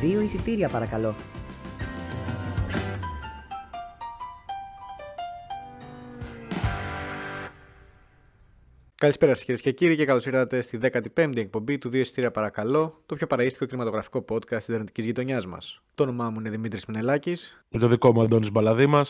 Δύο εισιτήρια παρακαλώ. Καλησπέρα σας κυρίες και κύριοι και καλώς ήρθατε στη 15η εκπομπή του Δύο Εισιτήρια Παρακαλώ, το πιο παραίστικο κινηματογραφικό podcast της Ιντερνετική γειτονιάς μας. Το όνομά μου είναι Δημήτρης Μινελάκης Με το δικό μου Αντώνης Μπαλαδήμα.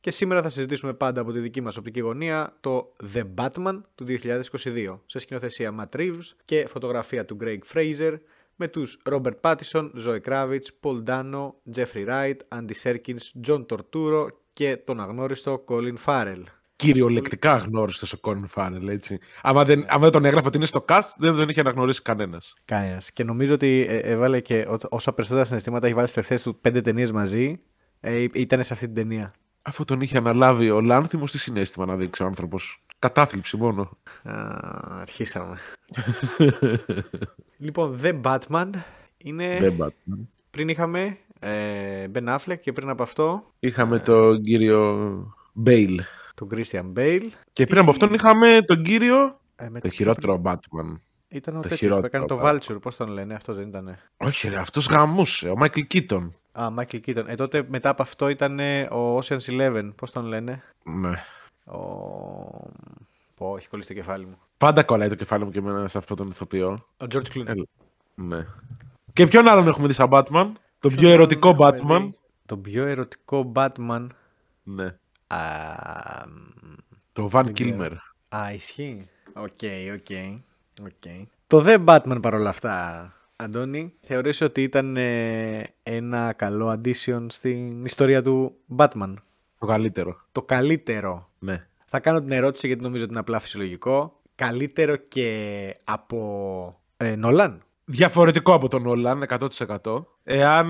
και σήμερα θα συζητήσουμε πάντα από τη δική μας οπτική γωνία το The Batman του 2022 σε σκηνοθεσία Matt Reeves και φωτογραφία του Greg Fraser με τους Robert Pattinson, Zoe Kravitz, Paul Dano, Jeffrey Wright, Andy Serkins, John Torturo και τον αγνώριστο Colin Farrell. Κυριολεκτικά γνώρισε ο Κόνιν Φάνελ, έτσι. Άμα δεν, άμα δεν τον έγραφε ότι είναι στο cast, δεν τον είχε αναγνωρίσει κανένας. Κανένας. Και νομίζω ότι ε, έβαλε και ό- όσα περισσότερα συναισθήματα έχει βάλει στις τελευταίες του πέντε ταινίες μαζί, ε, ήταν σε αυτή την ταινία. Αφού τον είχε αναλάβει ο Λάνθιμος, τι συνέστημα να δείξει ο άνθρωπος; Κατάθλιψη μόνο. Α, αρχίσαμε. λοιπόν, The Batman είναι. Δεν Batman. Πριν είχαμε ε, Ben Affleck και πριν από αυτό Είχαμε τον κύριο Bale. τον Christian Bale. Και πριν από αυτόν είχαμε τον κύριο. Ε, με Το χειρότερο Batman. Ήταν ο το τέτοιος που χειρότερο έκανε το Batman. Vulture, πώς τον λένε, αυτός δεν ήτανε. Όχι, ρε, αυτός γαμούσε. Ο Michael Keaton. Α, Michael Keaton. Ε, τότε μετά από αυτό ήταν ο Ocean's Eleven, πώς τον λένε. Ναι. Ο... Πω, έχει κολλήσει το κεφάλι μου. Πάντα κολλάει το κεφάλι μου και εμένα σε αυτόν τον ηθοποιό. Ο George Clooney. Έλα. Ναι. Και ποιον άλλον έχουμε δει σαν Batman; Τον πιο ερωτικό Έχουμε Batman. δει; Τον πιο ερωτικό Batman. Ναι. Α, Το Val Δεν ξέρω. Kilmer. α ισχύει. OK, OK. OK. Το The Batman παρόλα αυτά, Αντώνη, θεωρείς ότι ήταν ε, ένα καλό addition στην ιστορία του Batman; Το καλύτερο. Το καλύτερο. Ναι. Θα κάνω την ερώτηση γιατί νομίζω ότι είναι απλά φυσιολογικό. Καλύτερο και από ε, Νολάν. Διαφορετικό από τον Όλαν, 100%. Εάν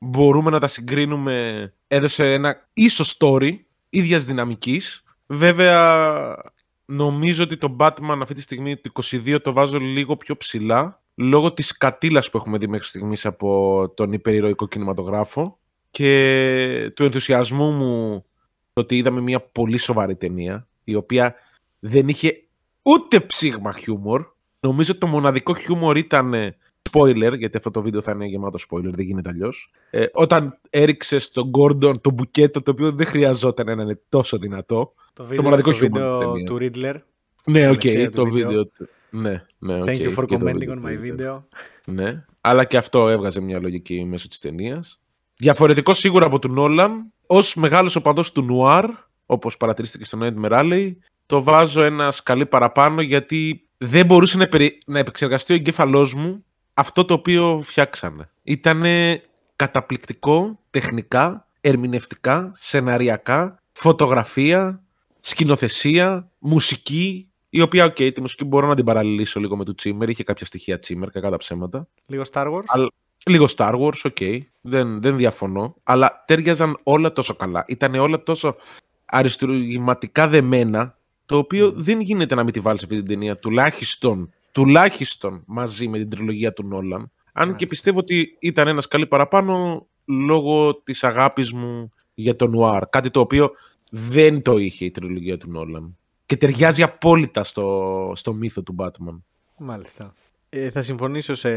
μπορούμε να τα συγκρίνουμε, έδωσε ένα ίσο story, ίδιας δυναμικής. Βέβαια, νομίζω ότι το Batman αυτή τη στιγμή, το 22, το βάζω λίγο πιο ψηλά, λόγω της κατήλας που έχουμε δει μέχρι στιγμής από τον υπερηρωικό κινηματογράφο και του ενθουσιασμού μου το ότι είδαμε μια πολύ σοβαρή ταινία, η οποία δεν είχε ούτε ψήγμα χιούμορ. Νομίζω ότι το μοναδικό χιούμορ ήταν ε, spoiler, γιατί αυτό το βίντεο θα είναι γεμάτο spoiler, δεν γίνεται αλλιώς. Ε, όταν έριξε στον Gordon το μπουκέτο, το οποίο δεν χρειαζόταν να είναι τόσο δυνατό. Το, βίντεο, μοναδικό το χιούμορ της βίντεο ταινίας. του Riddler. Ναι, οκ, τελευταία του το βίντεο. βίντεο. του- Ναι, ναι, OK. Thank you for και το commenting βίντεο on του my Riddler. video. Ναι, αλλά και αυτό έβγαζε μια λογική μέσω της ταινίας. Διαφορετικό σίγουρα από του Νόλαν. Ως μεγάλος οπαδός του Νουάρ, όπως παρατηρήσατε και στο Nightmare Alley, το βάζω ένα σκαλί παραπάνω γιατί δεν μπορούσε να, περι- να επεξεργαστεί ο εγκέφαλός μου αυτό το οποίο φτιάξανε. Ήτανε καταπληκτικό τεχνικά, ερμηνευτικά, σεναριακά, φωτογραφία, σκηνοθεσία, μουσική, η οποία, οκ, τη μουσική μπορώ να την παραλληλίσω λίγο με του Τσίμερ, είχε κάποια στοιχεία Τσίμερ, κακά τα ψέματα. Λίγο Star Wars. Αλλά- Λίγο Star Wars, OK. Δεν, δεν διαφωνώ. Αλλά ταίριαζαν όλα τόσο καλά. Ήταν όλα τόσο αριστουργηματικά δεμένα, το οποίο δεν γίνεται να μην τη βάλεις σε αυτή την ταινία. Τουλάχιστον, τουλάχιστον μαζί με την τριλογία του Νόλαν. Αν και Μάλιστα. πιστεύω ότι ήταν ένας σκαλί παραπάνω λόγω της αγάπης μου για τον Νουάρ. Κάτι το οποίο δεν το είχε η τριλογία του Νόλαν. Και ταιριάζει απόλυτα στο, στο μύθο του Batman. Μάλιστα. Ε, θα συμφωνήσω σε,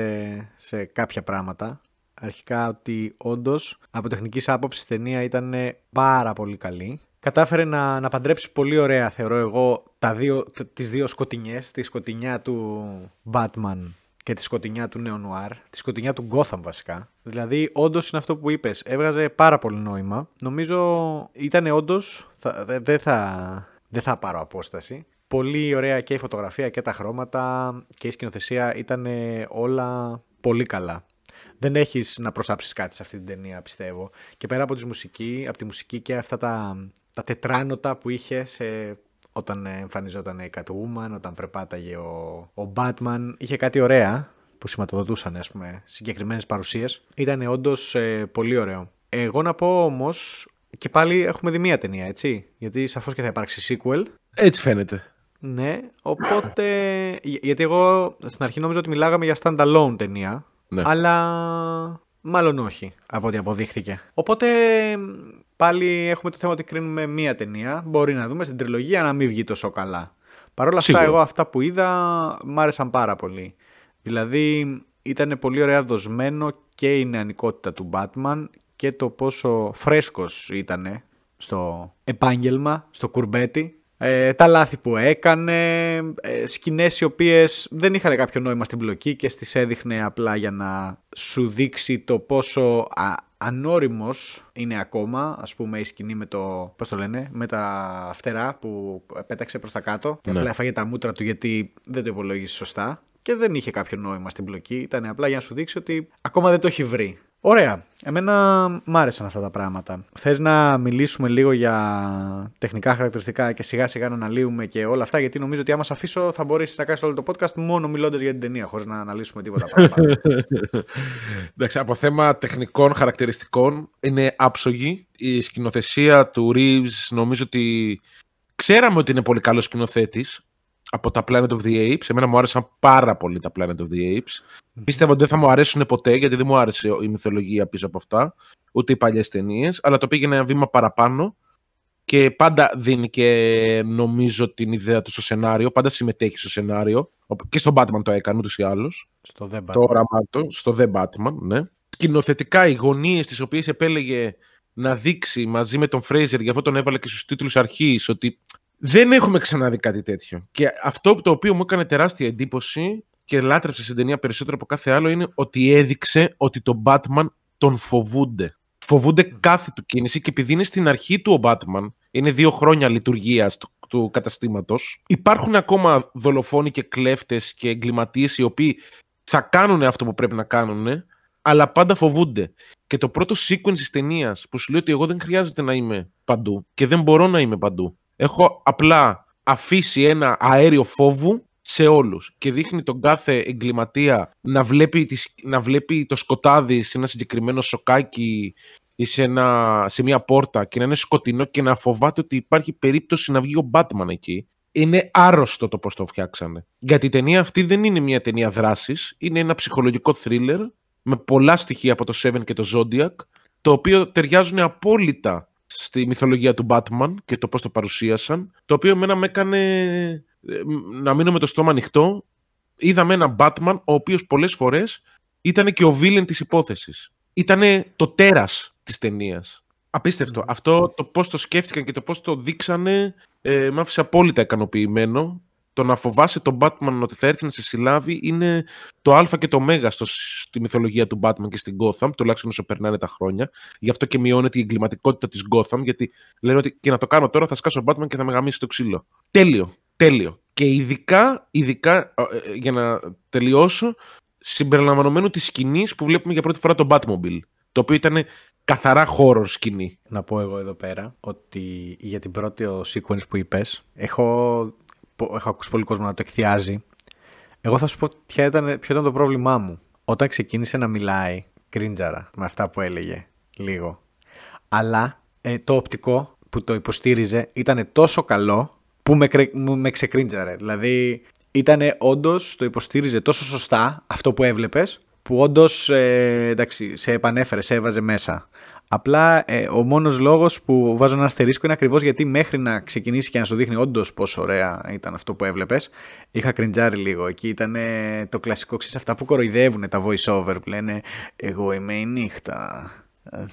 σε κάποια πράγματα. Αρχικά ότι όντως από τεχνική άποψη η ταινία ήταν πάρα πολύ καλή. Κατάφερε να, να παντρέψει πολύ ωραία, θεωρώ εγώ, τα δύο, т- τις δύο σκοτεινιές, τη σκοτεινιά του Batman και τη σκοτεινιά του Neo Noir, τη σκοτεινιά του Gotham βασικά. Δηλαδή, όντως είναι αυτό που είπες, έβγαζε πάρα πολύ νόημα. Νομίζω ήταν όντως, δεν θα, δεν θα πάρω απόσταση. Πολύ ωραία και η φωτογραφία και τα χρώματα και η σκηνοθεσία ήταν όλα πολύ καλά. Δεν έχεις να προσάψεις κάτι σε αυτή την ταινία, πιστεύω. Και πέρα από, τη μουσική, από τη μουσική και αυτά τα, τα τετράνοτα που είχε σε, όταν εμφανιζόταν η Catwoman, όταν περπάταγε ο, ο Batman, είχε κάτι ωραία που σηματοδοτούσαν ας πούμε, συγκεκριμένες παρουσίες. Ήταν όντως ε, πολύ ωραίο. Εγώ να πω όμως, και πάλι έχουμε δει μία ταινία, έτσι, γιατί σαφώς και θα υπάρξει sequel. Έτσι φαίνεται. Ναι, οπότε. για- Γιατί εγώ στην αρχή νόμιζα ότι μιλάγαμε για standalone ταινία. Ναι. Αλλά μάλλον όχι, από ό,τι αποδείχθηκε. Οπότε πάλι έχουμε το θέμα ότι κρίνουμε μία ταινία. Μπορεί να δούμε στην τριλογία να μην βγει τόσο καλά. Παρ' όλα αυτά, Σίγουρα. εγώ αυτά που είδα μ' άρεσαν πάρα πολύ. Δηλαδή, ήταν πολύ ωραία δοσμένο και η νεανικότητα του Batman και το πόσο φρέσκος ήταν στο επάγγελμα, στο κουρμπέτι. Ε, τα λάθη που έκανε, ε, σκηνές οι οποίες δεν είχαν κάποιο νόημα στην πλοκή και στις έδειχνε απλά για να σου δείξει το πόσο α, ανώριμος είναι ακόμα, ας πούμε η σκηνή με το, πώς το λένε, με τα φτερά που πέταξε προς τα κάτω και Ναι. απλά έφαγε τα μούτρα του γιατί δεν το υπολόγισε σωστά και δεν είχε κάποιο νόημα στην πλοκή, ήταν απλά για να σου δείξει ότι ακόμα δεν το έχει βρει. Ωραία. Εμένα μ' άρεσαν αυτά τα πράγματα. Θες να μιλήσουμε λίγο για τεχνικά χαρακτηριστικά και σιγά σιγά να αναλύουμε και όλα αυτά, γιατί νομίζω ότι άμα σε αφήσω θα μπορέσει να κάνεις όλο το podcast μόνο μιλώντας για την ταινία, χωρίς να αναλύσουμε τίποτα παραπάνω. Εντάξει, από θέμα τεχνικών χαρακτηριστικών είναι άψογη. Η σκηνοθεσία του Reeves νομίζω ότι ξέραμε ότι είναι πολύ καλός σκηνοθέτης από τα Planet of the Apes. Εμένα μου άρεσαν πάρα πολύ τα Planet of the Apes. Πίστευα ότι δεν θα μου αρέσουν ποτέ γιατί δεν μου άρεσε η μυθολογία πίσω από αυτά, ούτε οι παλιές ταινίες, αλλά το πήγαινε ένα βήμα παραπάνω και πάντα δίνει και νομίζω την ιδέα του στο σενάριο, πάντα συμμετέχει στο σενάριο. Και στον Batman το έκανε ούτως ή άλλως Στο δεν το όραμά του στο The Batman, ναι. Σκηνοθετικά οι γωνίες τις οποίες επέλεγε να δείξει μαζί με τον Φρέιζερ, γι' αυτό τον έβαλε και στους τίτλους αρχής, ότι δεν έχουμε ξαναδεί κάτι τέτοιο. Και αυτό το οποίο μου έκανε τεράστια εντύπωση και λάτρεψε στην ταινία περισσότερο από κάθε άλλο είναι ότι έδειξε ότι τον Batman τον φοβούνται. Φοβούνται κάθε του κίνηση και επειδή είναι στην αρχή του ο Batman, είναι δύο χρόνια λειτουργίας του, του καταστήματος, υπάρχουν ακόμα δολοφόνοι και κλέφτες και εγκληματίες οι οποίοι θα κάνουν αυτό που πρέπει να κάνουν, αλλά πάντα φοβούνται. Και το πρώτο sequence της ταινίας που σου λέει ότι εγώ δεν χρειάζεται να είμαι παντού και δεν μπορώ να είμαι παντού. Έχω απλά αφήσει ένα αέριο φόβου σε όλους και δείχνει τον κάθε εγκληματία να βλέπει, τις, να βλέπει το σκοτάδι σε ένα συγκεκριμένο σοκάκι ή σε, ένα, σε μια πόρτα και να είναι σκοτεινό και να φοβάται ότι υπάρχει περίπτωση να βγει ο Batman εκεί. Είναι άρρωστο το πώς το φτιάξανε. Γιατί η ταινία αυτή δεν είναι μια ταινία δράσης, είναι ένα ψυχολογικό thriller με πολλά στοιχεία από το Seven και το Zodiac, το οποίο ταιριάζουν απόλυτα στη μυθολογία του Batman και το πώς το παρουσίασαν, το οποίο εμένα με έκανε ε, να μείνω με το στόμα ανοιχτό. Είδαμε έναν Batman, ο οποίος πολλές φορές ήταν και ο villain της υπόθεσης. Ήτανε το τέρας της ταινίας. Απίστευτο. Αυτό το πώς το σκέφτηκαν και το πώς το δείξανε ε, με άφησε απόλυτα ικανοποιημένο. Το να φοβάσαι τον Batman ότι θα έρθει να σε συλλάβει είναι το α και το ω στο, στη μυθολογία του Batman και στην Gotham, τουλάχιστον όσο περνάνε τα χρόνια. Γι' αυτό και μειώνεται η εγκληματικότητα της Gotham, γιατί λένε ότι και να το κάνω τώρα θα σκάσω Batman και θα με γαμίσει το ξύλο. Τέλειο. Τέλειο. Και ειδικά, ειδικά ε, ε, για να τελειώσω, συμπεριλαμβανομένου της σκηνής που βλέπουμε για πρώτη φορά τον Batmobile. Το οποίο ήταν καθαρά horror σκηνή. Να πω εγώ εδώ πέρα ότι για την πρώτη sequence που είπες έχω, έχω ακούσει πολύ κόσμο να το εκθιάζει. Εγώ θα σου πω ποιο ήταν, ποιο ήταν το πρόβλημά μου. Όταν ξεκίνησε να μιλάει κρίντζαρα με αυτά που έλεγε λίγο. Αλλά ε, το οπτικό που το υποστήριζε ήταν τόσο καλό που με, κρε, με ξεκρίντζαρε. Δηλαδή ήταν όντως το υποστήριζε τόσο σωστά αυτό που έβλεπες που όντως ε, εντάξει, σε επανέφερε, σε έβαζε μέσα. Απλά ε, ο μόνος λόγος που βάζω ένα αστερίσκο είναι ακριβώς γιατί μέχρι να ξεκινήσει και να σου δείχνει όντως πόσο ωραία ήταν αυτό που έβλεπες, είχα κριντζάρει λίγο. Εκεί ήταν ε, το κλασικό ξέρεις αυτά που κοροϊδεύουν τα voice over που λένε Εγώ είμαι η νύχτα.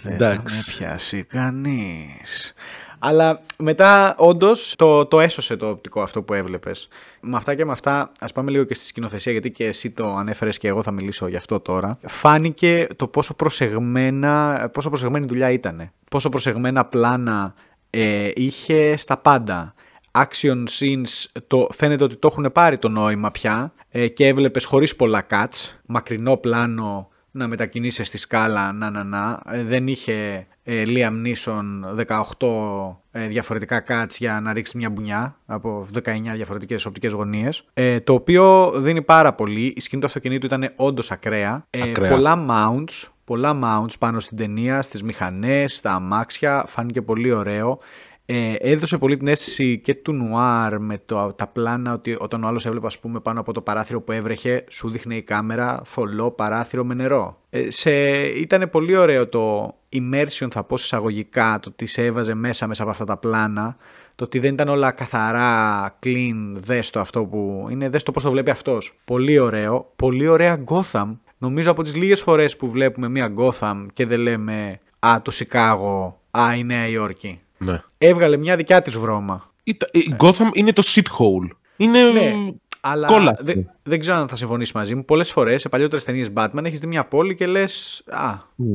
Δεν θα με πιάσει κανείς. Αλλά μετά όντως το, το έσωσε το οπτικό αυτό που έβλεπες. Με αυτά και με αυτά, ας πάμε λίγο και στη σκηνοθεσία, γιατί και εσύ το ανέφερες και εγώ θα μιλήσω γι' αυτό τώρα. Φάνηκε το πόσο, προσεγμένα, πόσο προσεγμένη δουλειά ήταν. Πόσο προσεγμένα πλάνα ε, είχε στα πάντα. Action scenes το, φαίνεται ότι το έχουν πάρει το νόημα πια ε, και έβλεπες χωρίς πολλά cuts, μακρινό πλάνο να μετακινήσει στη σκάλα, να να να. Ε, δεν είχε ε, Liam Neeson 18 ε, διαφορετικά cuts για να ρίξει μια μπουνιά από 19 διαφορετικές οπτικές γωνίες. Ε, το οποίο δίνει πάρα πολύ. Η σκηνή του αυτοκινήτου ήταν όντως ακραία. ακραία. πολλά mounts, πολλά mounts πάνω στην ταινία, στις μηχανές, στα αμάξια. Φάνηκε πολύ ωραίο. Ε, έδωσε πολύ την αίσθηση και του νουάρ με το, τα πλάνα ότι όταν ο άλλος έβλεπε ας πούμε πάνω από το παράθυρο που έβρεχε σου δείχνει η κάμερα θολό παράθυρο με νερό. Ε, σε, ήταν πολύ ωραίο το immersion θα πω εισαγωγικά, το ότι σε έβαζε μέσα μέσα από αυτά τα πλάνα, το ότι δεν ήταν όλα καθαρά clean, δες το αυτό που είναι, δες το πώς το βλέπει αυτός. Πολύ ωραίο, πολύ ωραία Gotham. νομίζω από τις λίγες φορές που βλέπουμε μια Gotham και δεν λέμε «Α, το Σικάγο, α, η Νέα Υόρκη». Ναι. Έβγαλε μια δικιά της βρώμα. Η, η Gotham είναι το shithole. Είναι Ναι, αλλά κόλλα. δε- δεν ξέρω αν θα συμφωνήσεις μαζί μου. Πολλές φορές σε παλιότερες ταινίες Batman έχεις δει μια πόλη και λες «Α, Μμ.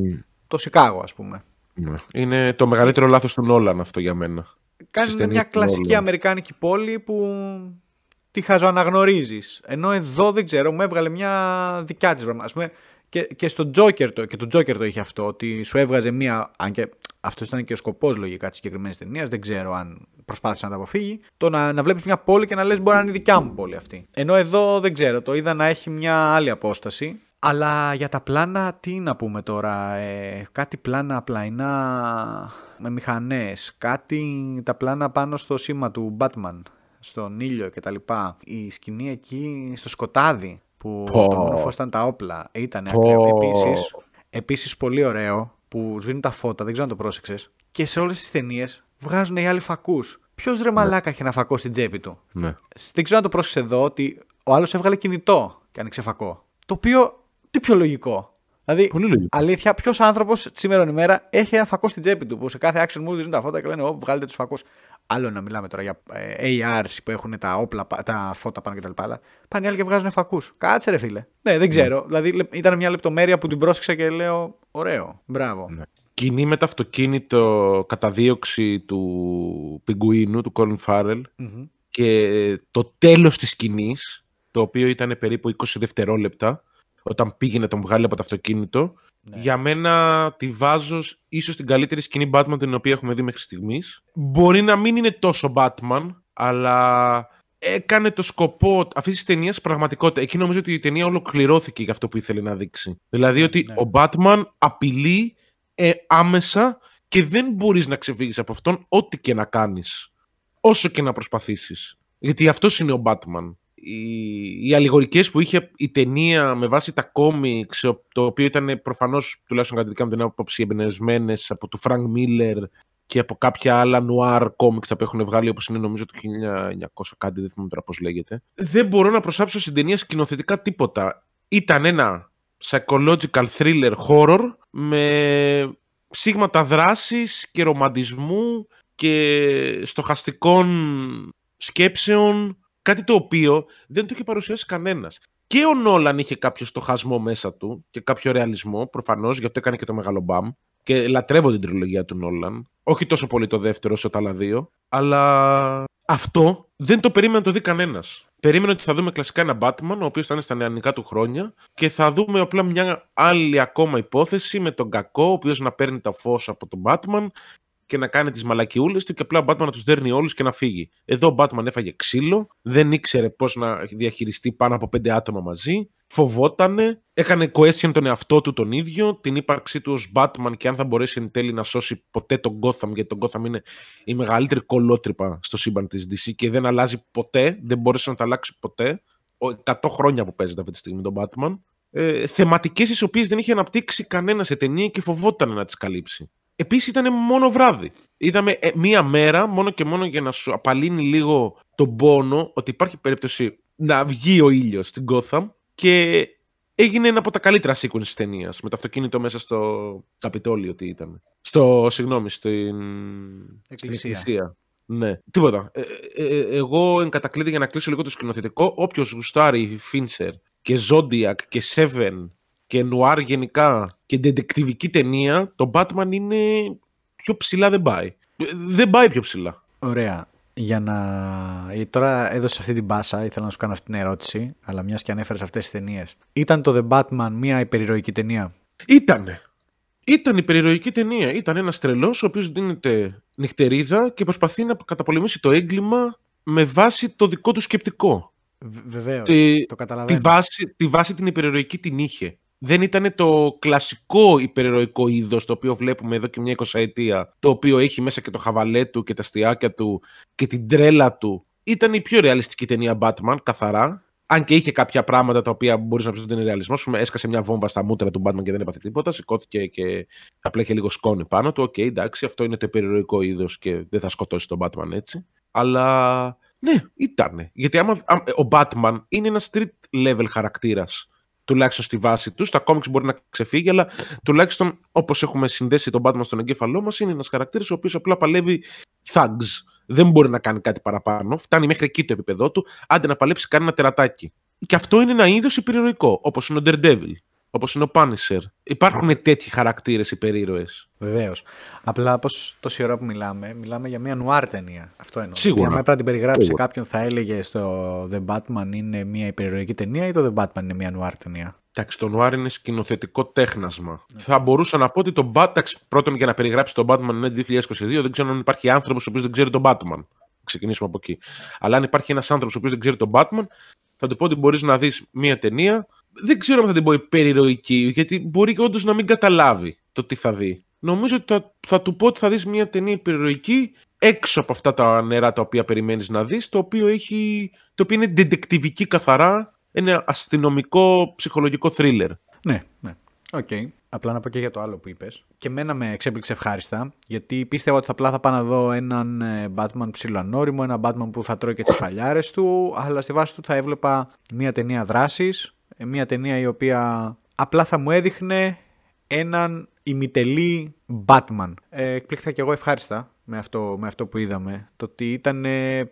το Σικάγο ας πούμε». Ναι. Είναι το μεγαλύτερο λάθος του Νόλαν αυτό για μένα. Κάνουν Στις ταινίες μια του κλασική Nolan. αμερικάνικη πόλη που τη χαζοαναγνωρίζεις. Ενώ εδώ δεν ξέρω, μου έβγαλε μια δικιά της βρώμα. Ας πούμε, και, και στο Joker το, και το Joker το είχε αυτό, ότι σου έβγαζε μια. Αν και αυτός ήταν και ο σκοπός λογικά της συγκεκριμένης ταινίας, δεν ξέρω αν προσπάθησε να τα αποφύγει. Το να, να βλέπεις μια πόλη και να λες μπορεί να είναι η δικιά μου πόλη αυτή. Ενώ εδώ δεν ξέρω, το είδα να έχει μια άλλη απόσταση. Αλλά για τα πλάνα, τι να πούμε τώρα. Ε, κάτι πλάνα απλαϊνά με μηχανές. Κάτι τα πλάνα πάνω στο σήμα του Batman. Στον ήλιο και τα λοιπά. Η σκηνή εκεί στο σκοτάδι που Πω. το μόνο φως ήταν τα όπλα. Ήταν Πω. ακραίο. Επίσης, επίσης πολύ ωραίο που σβήνουν τα φώτα, δεν ξέρω αν το πρόσεξες. Και σε όλες τις ταινίες βγάζουν οι άλλοι φακούς. Ποιος ρε μαλάκα είχε ένα φακό στην τσέπη του; Ναι. Δεν ξέρω αν το πρόσεξες εδώ ότι ο άλλος έβγαλε κινητό και άνοιξε φακό. Το οποίο τι πιο λογικό. Δηλαδή, Πολύ λογικό. αλήθεια, ποιος άνθρωπος σήμερα ημέρα έχει ένα φακό στην τσέπη του που σε κάθε action movie δίνουν τα φώτα και λένε: Ω, βγάλετε τους φακούς. Άλλο να μιλάμε τώρα για ε, ARs που έχουν τα όπλα, πα- τα φώτα πάνω κτλ. Αλλά πάνε οι άλλοι και βγάζουν φακούς. Κάτσε ρε φίλε. Ναι, δεν ξέρω. Δηλαδή λε- ήταν μια λεπτομέρεια που την πρόσεξα και λέω: Ωραίο. Μπράβο. Ναι. Κινεί με το αυτοκίνητο καταδίωξη του πιγκουίνου, του Colin Farrell Μμμ. και το τέλος της σκηνής, το οποίο ήταν περίπου 20 δευτερόλεπτα, όταν πήγε να τον βγάλει από το αυτοκίνητο, Ναι. για μένα τη βάζω σ- ίσως την καλύτερη σκηνή Batman την οποία έχουμε δει μέχρι στιγμής. Μπορεί να μην είναι τόσο Batman, αλλά έκανε το σκοπό αυτής της ταινίας πραγματικότητα. Εκεί νομίζω ότι η ταινία ολοκληρώθηκε για αυτό που ήθελε να δείξει. Δηλαδή ότι ναι. ο Batman απειλεί ε, άμεσα και δεν μπορείς να ξεφύγεις από αυτόν ό,τι και να κάνεις. Όσο και να προσπαθήσεις. Γιατί αυτός είναι ο Batman. Οι, οι αλληγορικές που είχε η ταινία με βάση τα κόμιξ, ο- το οποίο ήταν προφανώς, τουλάχιστον κατά τη δικά μου την άποψη, εμπνευσμένες από του Frank Miller και από κάποια άλλα νουάρ κόμιξ τα που έχουν βγάλει, όπως είναι νομίζω το 1900 κάτι, δεν θυμάμαι τώρα πώς λέγεται. Δεν μπορώ να προσάψω στην ταινία σκηνοθετικά τίποτα. Ήταν ένα psychological thriller horror με ψήγματα δράσης και ρομαντισμού και στοχαστικών σκέψεων, κάτι το οποίο δεν το είχε παρουσιάσει κανένας. Και ο Νόλαν είχε κάποιο στοχασμό μέσα του και κάποιο ρεαλισμό, προφανώς, γι' αυτό έκανε και το μεγάλο μπαμ. Και λατρεύω την τριλογία του Νόλαν. Όχι τόσο πολύ το δεύτερο όσο τα άλλα δύο. Αλλά αυτό δεν το περίμενε να το δει κανένας. Περίμενε ότι θα δούμε κλασικά ένα Batman, ο οποίος θα είναι στα νεανικά του χρόνια, και θα δούμε απλά μια άλλη ακόμα υπόθεση με τον κακό, ο οποίος να παίρνει τα φως από τον Batman και να κάνει τις μαλακιούλες του και απλά ο Batman να τους δέρνει όλους και να φύγει. Εδώ ο Batman έφαγε ξύλο, δεν ήξερε πώς να διαχειριστεί πάνω από πέντε άτομα μαζί, φοβότανε, έκανε question τον εαυτό του τον ίδιο, την ύπαρξή του ως Batman και αν θα μπορέσει εν τέλει να σώσει ποτέ τον Gotham, γιατί τον Gotham είναι η μεγαλύτερη κολότρυπα στο σύμπαν της DC και δεν αλλάζει ποτέ, δεν μπόρεσε να τα αλλάξει ποτέ. Ο 100 χρόνια που παίζεται αυτή τη στιγμή τον Batman. Ε, θεματικές τις οποίες δεν είχε αναπτύξει κανένα σε ταινία και φοβόταν να τις καλύψει. Επίσης ήταν μόνο βράδυ. Είδαμε ε, μία μέρα μόνο και μόνο για να σου απαλύνει λίγο τον πόνο ότι υπάρχει περίπτωση να βγει ο ήλιος στην Gotham και έγινε ένα από τα καλύτερα sequence της ταινίας με το αυτοκίνητο μέσα στο Καπιτόλιο τι ήταν. Στο, συγγνώμη, στην, στην Εκκλησία. εκκλησία. Ναι, τίποτα. Ε, ε, ε, εγώ εν κατακλείδη για να κλείσω λίγο το σκηνοθετικό, όποιος γουστάρει Fincher και Zodiac και Seven και Noir γενικά και ντεντεκτιβική ταινία, το Batman είναι πιο ψηλά δεν πάει. Ε, Δεν πάει πιο ψηλά. Ωραία. Για να. ε, Τώρα έδωσε αυτή την πάσα, ήθελα να σου κάνω αυτή την ερώτηση, αλλά μιας και ανέφερες αυτές τις ταινίες. Ήταν το The Batman μια υπερηρωική ταινία; Ήτανε. Ήταν υπερηρωική ταινία. Ήταν ένας τρελός ο οποίος δίνεται νυχτερίδα και προσπαθεί να καταπολεμήσει το έγκλημα με βάση το δικό του σκεπτικό. Βεβαίως. Τη, Το τη, καταλαβαίνω. βάση, τη βάση την υπερηρωική την είχε. Δεν ήταν το κλασικό υπερηρωικό είδος το οποίο βλέπουμε εδώ και μια εικοσαετία, το οποίο έχει μέσα και το χαβαλέ του και τα αστειάκια του και την τρέλα του. Ήταν η πιο ρεαλιστική ταινία Batman, καθαρά. Αν και είχε κάποια πράγματα τα οποία μπορείς να πεις ότι είναι ρεαλισμός. Ας πούμε, Έσκασε μια βόμβα στα μούτρα του Batman και δεν έπαθε τίποτα. Σηκώθηκε και απλά είχε λίγο σκόνη πάνω του. Οκ, εντάξει, αυτό είναι το υπερηρωικό είδος και δεν θα σκοτώσει τον Batman έτσι. Αλλά ναι, ήταν. Γιατί άμα, άμα- ο Batman είναι ένας street level χαρακτήρας. Τουλάχιστον στη βάση τους. Στα κόμιξ μπορεί να ξεφύγει, αλλά τουλάχιστον όπως έχουμε συνδέσει τον Batman στον εγκέφαλό μας, είναι ένας χαρακτήρας ο οποίος απλά παλεύει thugs. Δεν μπορεί να κάνει κάτι παραπάνω. Φτάνει μέχρι εκεί το επίπεδό του, άντε να παλέψει κάνει ένα τερατάκι. Και αυτό είναι ένα είδος υπερηρωικό, όπως είναι ο Daredevil όπως είναι ο Punisher. Υπάρχουν τέτοιοι χαρακτήρες υπερήρωε. Βεβαίως. Απλά όπως τόση ώρα που μιλάμε, μιλάμε για μια νουάρ ταινία. Αυτό εννοώ. Σίγουρα. Αν έπρεπε να την περιγράψει σε κάποιον, θα έλεγε στο The Batman είναι μια υπερηρωική ταινία ή το The Batman είναι μια νουάρ ταινία. Εντάξει, το νουάρ είναι σκηνοθετικό τέχνασμα. Ναι. Θα μπορούσα να πω ότι το Batman. Πρώτον, για να περιγράψει τον Batman είναι 2022, δεν ξέρω αν υπάρχει άνθρωπος ο οποίος δεν ξέρει τον Batman. Ξεκινήσουμε από εκεί. Αλλά αν υπάρχει ένας άνθρωπος ο οποίος δεν ξέρει τον Batman, θα του πω ότι μπορείς να δεις μια ταινία δεν ξέρω αν θα την πω υπερηρωική, γιατί μπορεί όντως να μην καταλάβει το τι θα δει. Νομίζω ότι θα, θα του πω ότι θα δεις μια ταινία υπερηρωική έξω από αυτά τα νερά τα οποία περιμένεις να δεις, το οποίο, έχει, το οποίο είναι δεντεκτιβική καθαρά, ένα αστυνομικό ψυχολογικό θρίλερ. Ναι, ναι. OK. Okay. Απλά να πω και για το άλλο που είπες. Και μένα με εξέπληξε ευχάριστα, γιατί πίστευα ότι θα απλά θα πάω να δω έναν ε, Batman ψιλοανώριμο, ένα Batman που θα τρώει και τις σφαλιάρες του, αλλά στη βάση του θα έβλεπα μια ταινία δράσης, μια ταινία η οποία απλά θα μου έδειχνε έναν ημιτελή Batman. Ε, εκπλήχθηκα και εγώ ευχάριστα με αυτό, με αυτό που είδαμε. Το ότι ήταν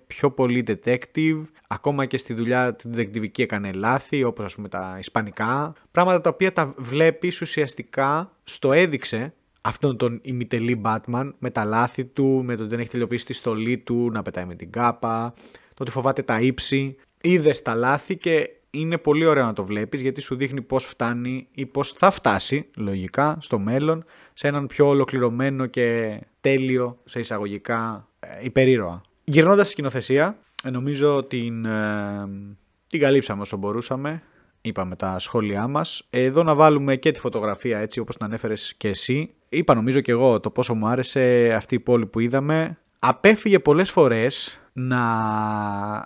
πιο πολύ detective, ακόμα και στη δουλειά την detectivική έκανε λάθη, όπως ας πούμε τα ισπανικά. Πράγματα τα οποία τα βλέπεις ουσιαστικά στο έδειξε αυτόν τον ημιτελή Batman με τα λάθη του, με το ότι δεν έχει τελειοποιήσει τη στολή του, να πετάει με την κάπα, το ότι φοβάται τα ύψη. Είδες τα λάθη και είναι πολύ ωραίο να το βλέπεις γιατί σου δείχνει πώς φτάνει ή πώς θα φτάσει λογικά στο μέλλον σε έναν πιο ολοκληρωμένο και τέλειο σε εισαγωγικά ε, υπερήρωα. Γυρνώντας στη σκηνοθεσία, ε, νομίζω την, ε, την καλύψαμε όσο μπορούσαμε. Είπαμε τα σχόλιά μας. Εδώ να βάλουμε και τη φωτογραφία έτσι όπως την ανέφερες και εσύ. Είπα νομίζω και εγώ το πόσο μου άρεσε αυτή η πόλη που είδαμε. Απέφυγε πολλές φορές να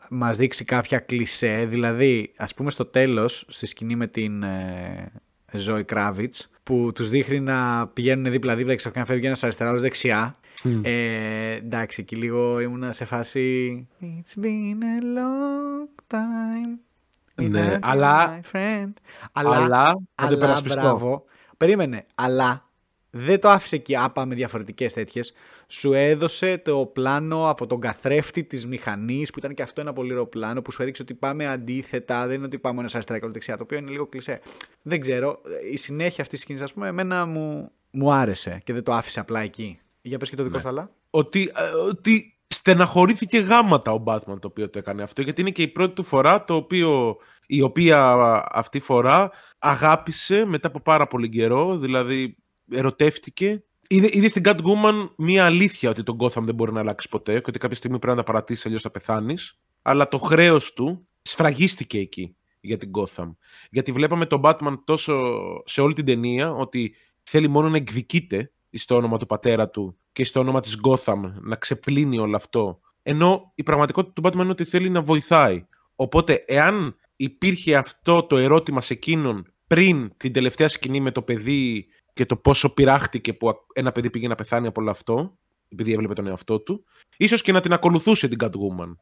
μας δείξει κάποια κλισέ, δηλαδή ας πούμε στο τέλος, στη σκηνή με την ε, Ζωή Κράβιτς, που τους δείχνει να πηγαίνουν δίπλα-δίπλα και ξαφνικά φεύγει ένας αριστεράς, άλλος δεξιά. Ε, εντάξει, εκεί λίγο ήμουν σε φάση It's been a long time ναι, αλλά, friend. αλλά, αλλά, αλλά, μπράβο. Περίμενε, αλλά δεν το άφησε εκεί άπα με διαφορετικές τέτοιες σου έδωσε το πλάνο από τον καθρέφτη της μηχανής, που ήταν και αυτό ένα πολύ ωραίο πλάνο, που σου έδειξε ότι πάμε αντίθετα, δεν είναι ότι πάμε ένας αριστερά και δεξιά, το οποίο είναι λίγο κλεισέ. Δεν ξέρω, η συνέχεια αυτής της σκηνής, ας πούμε, εμένα μου, μου άρεσε και δεν το άφησε απλά εκεί. Για πες και το δικό ναι. σου, αλλά. Ότι, ε, ότι στεναχωρήθηκε γάματα ο Batman το οποίο το έκανε αυτό, γιατί είναι και η πρώτη του φορά το οποίο, η οποία αυτή φορά αγάπησε μετά από πάρα πολύ καιρό, δηλαδή ερωτεύτηκε Είδε, είδε στην Catwoman μία αλήθεια ότι τον Gotham δεν μπορεί να αλλάξει ποτέ και ότι κάποια στιγμή πρέπει να τα παρατήσει, αλλιώς θα πεθάνεις. Αλλά το χρέος του σφραγίστηκε εκεί για την Gotham. Γιατί βλέπαμε τον Batman τόσο σε όλη την ταινία ότι θέλει μόνο να εκδικείται στο όνομα του πατέρα του και στο όνομα της Gotham να ξεπλύνει όλο αυτό. Ενώ η πραγματικότητα του Batman είναι ότι θέλει να βοηθάει. Οπότε, εάν υπήρχε αυτό το ερώτημα σε εκείνον πριν την τελευταία σκηνή με το παιδί και το πόσο πειράχτηκε που ένα παιδί πήγε να πεθάνει από όλο αυτό, επειδή έβλεπε τον εαυτό του, ίσως και να την ακολουθούσε την Catwoman.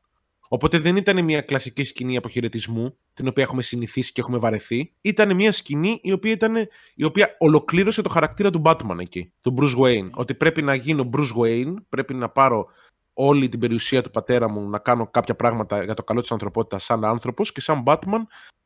Οπότε δεν ήταν μια κλασική σκηνή αποχαιρετισμού, την οποία έχουμε συνηθίσει και έχουμε βαρεθεί. Ήταν μια σκηνή η οποία, ήταν, η οποία ολοκλήρωσε το χαρακτήρα του Batman εκεί, του Bruce Wayne. Ότι πρέπει να γίνω Bruce Wayne, πρέπει να πάρω όλη την περιουσία του πατέρα μου, να κάνω κάποια πράγματα για το καλό της ανθρωπότητας σαν άνθρωπος και σαν Batman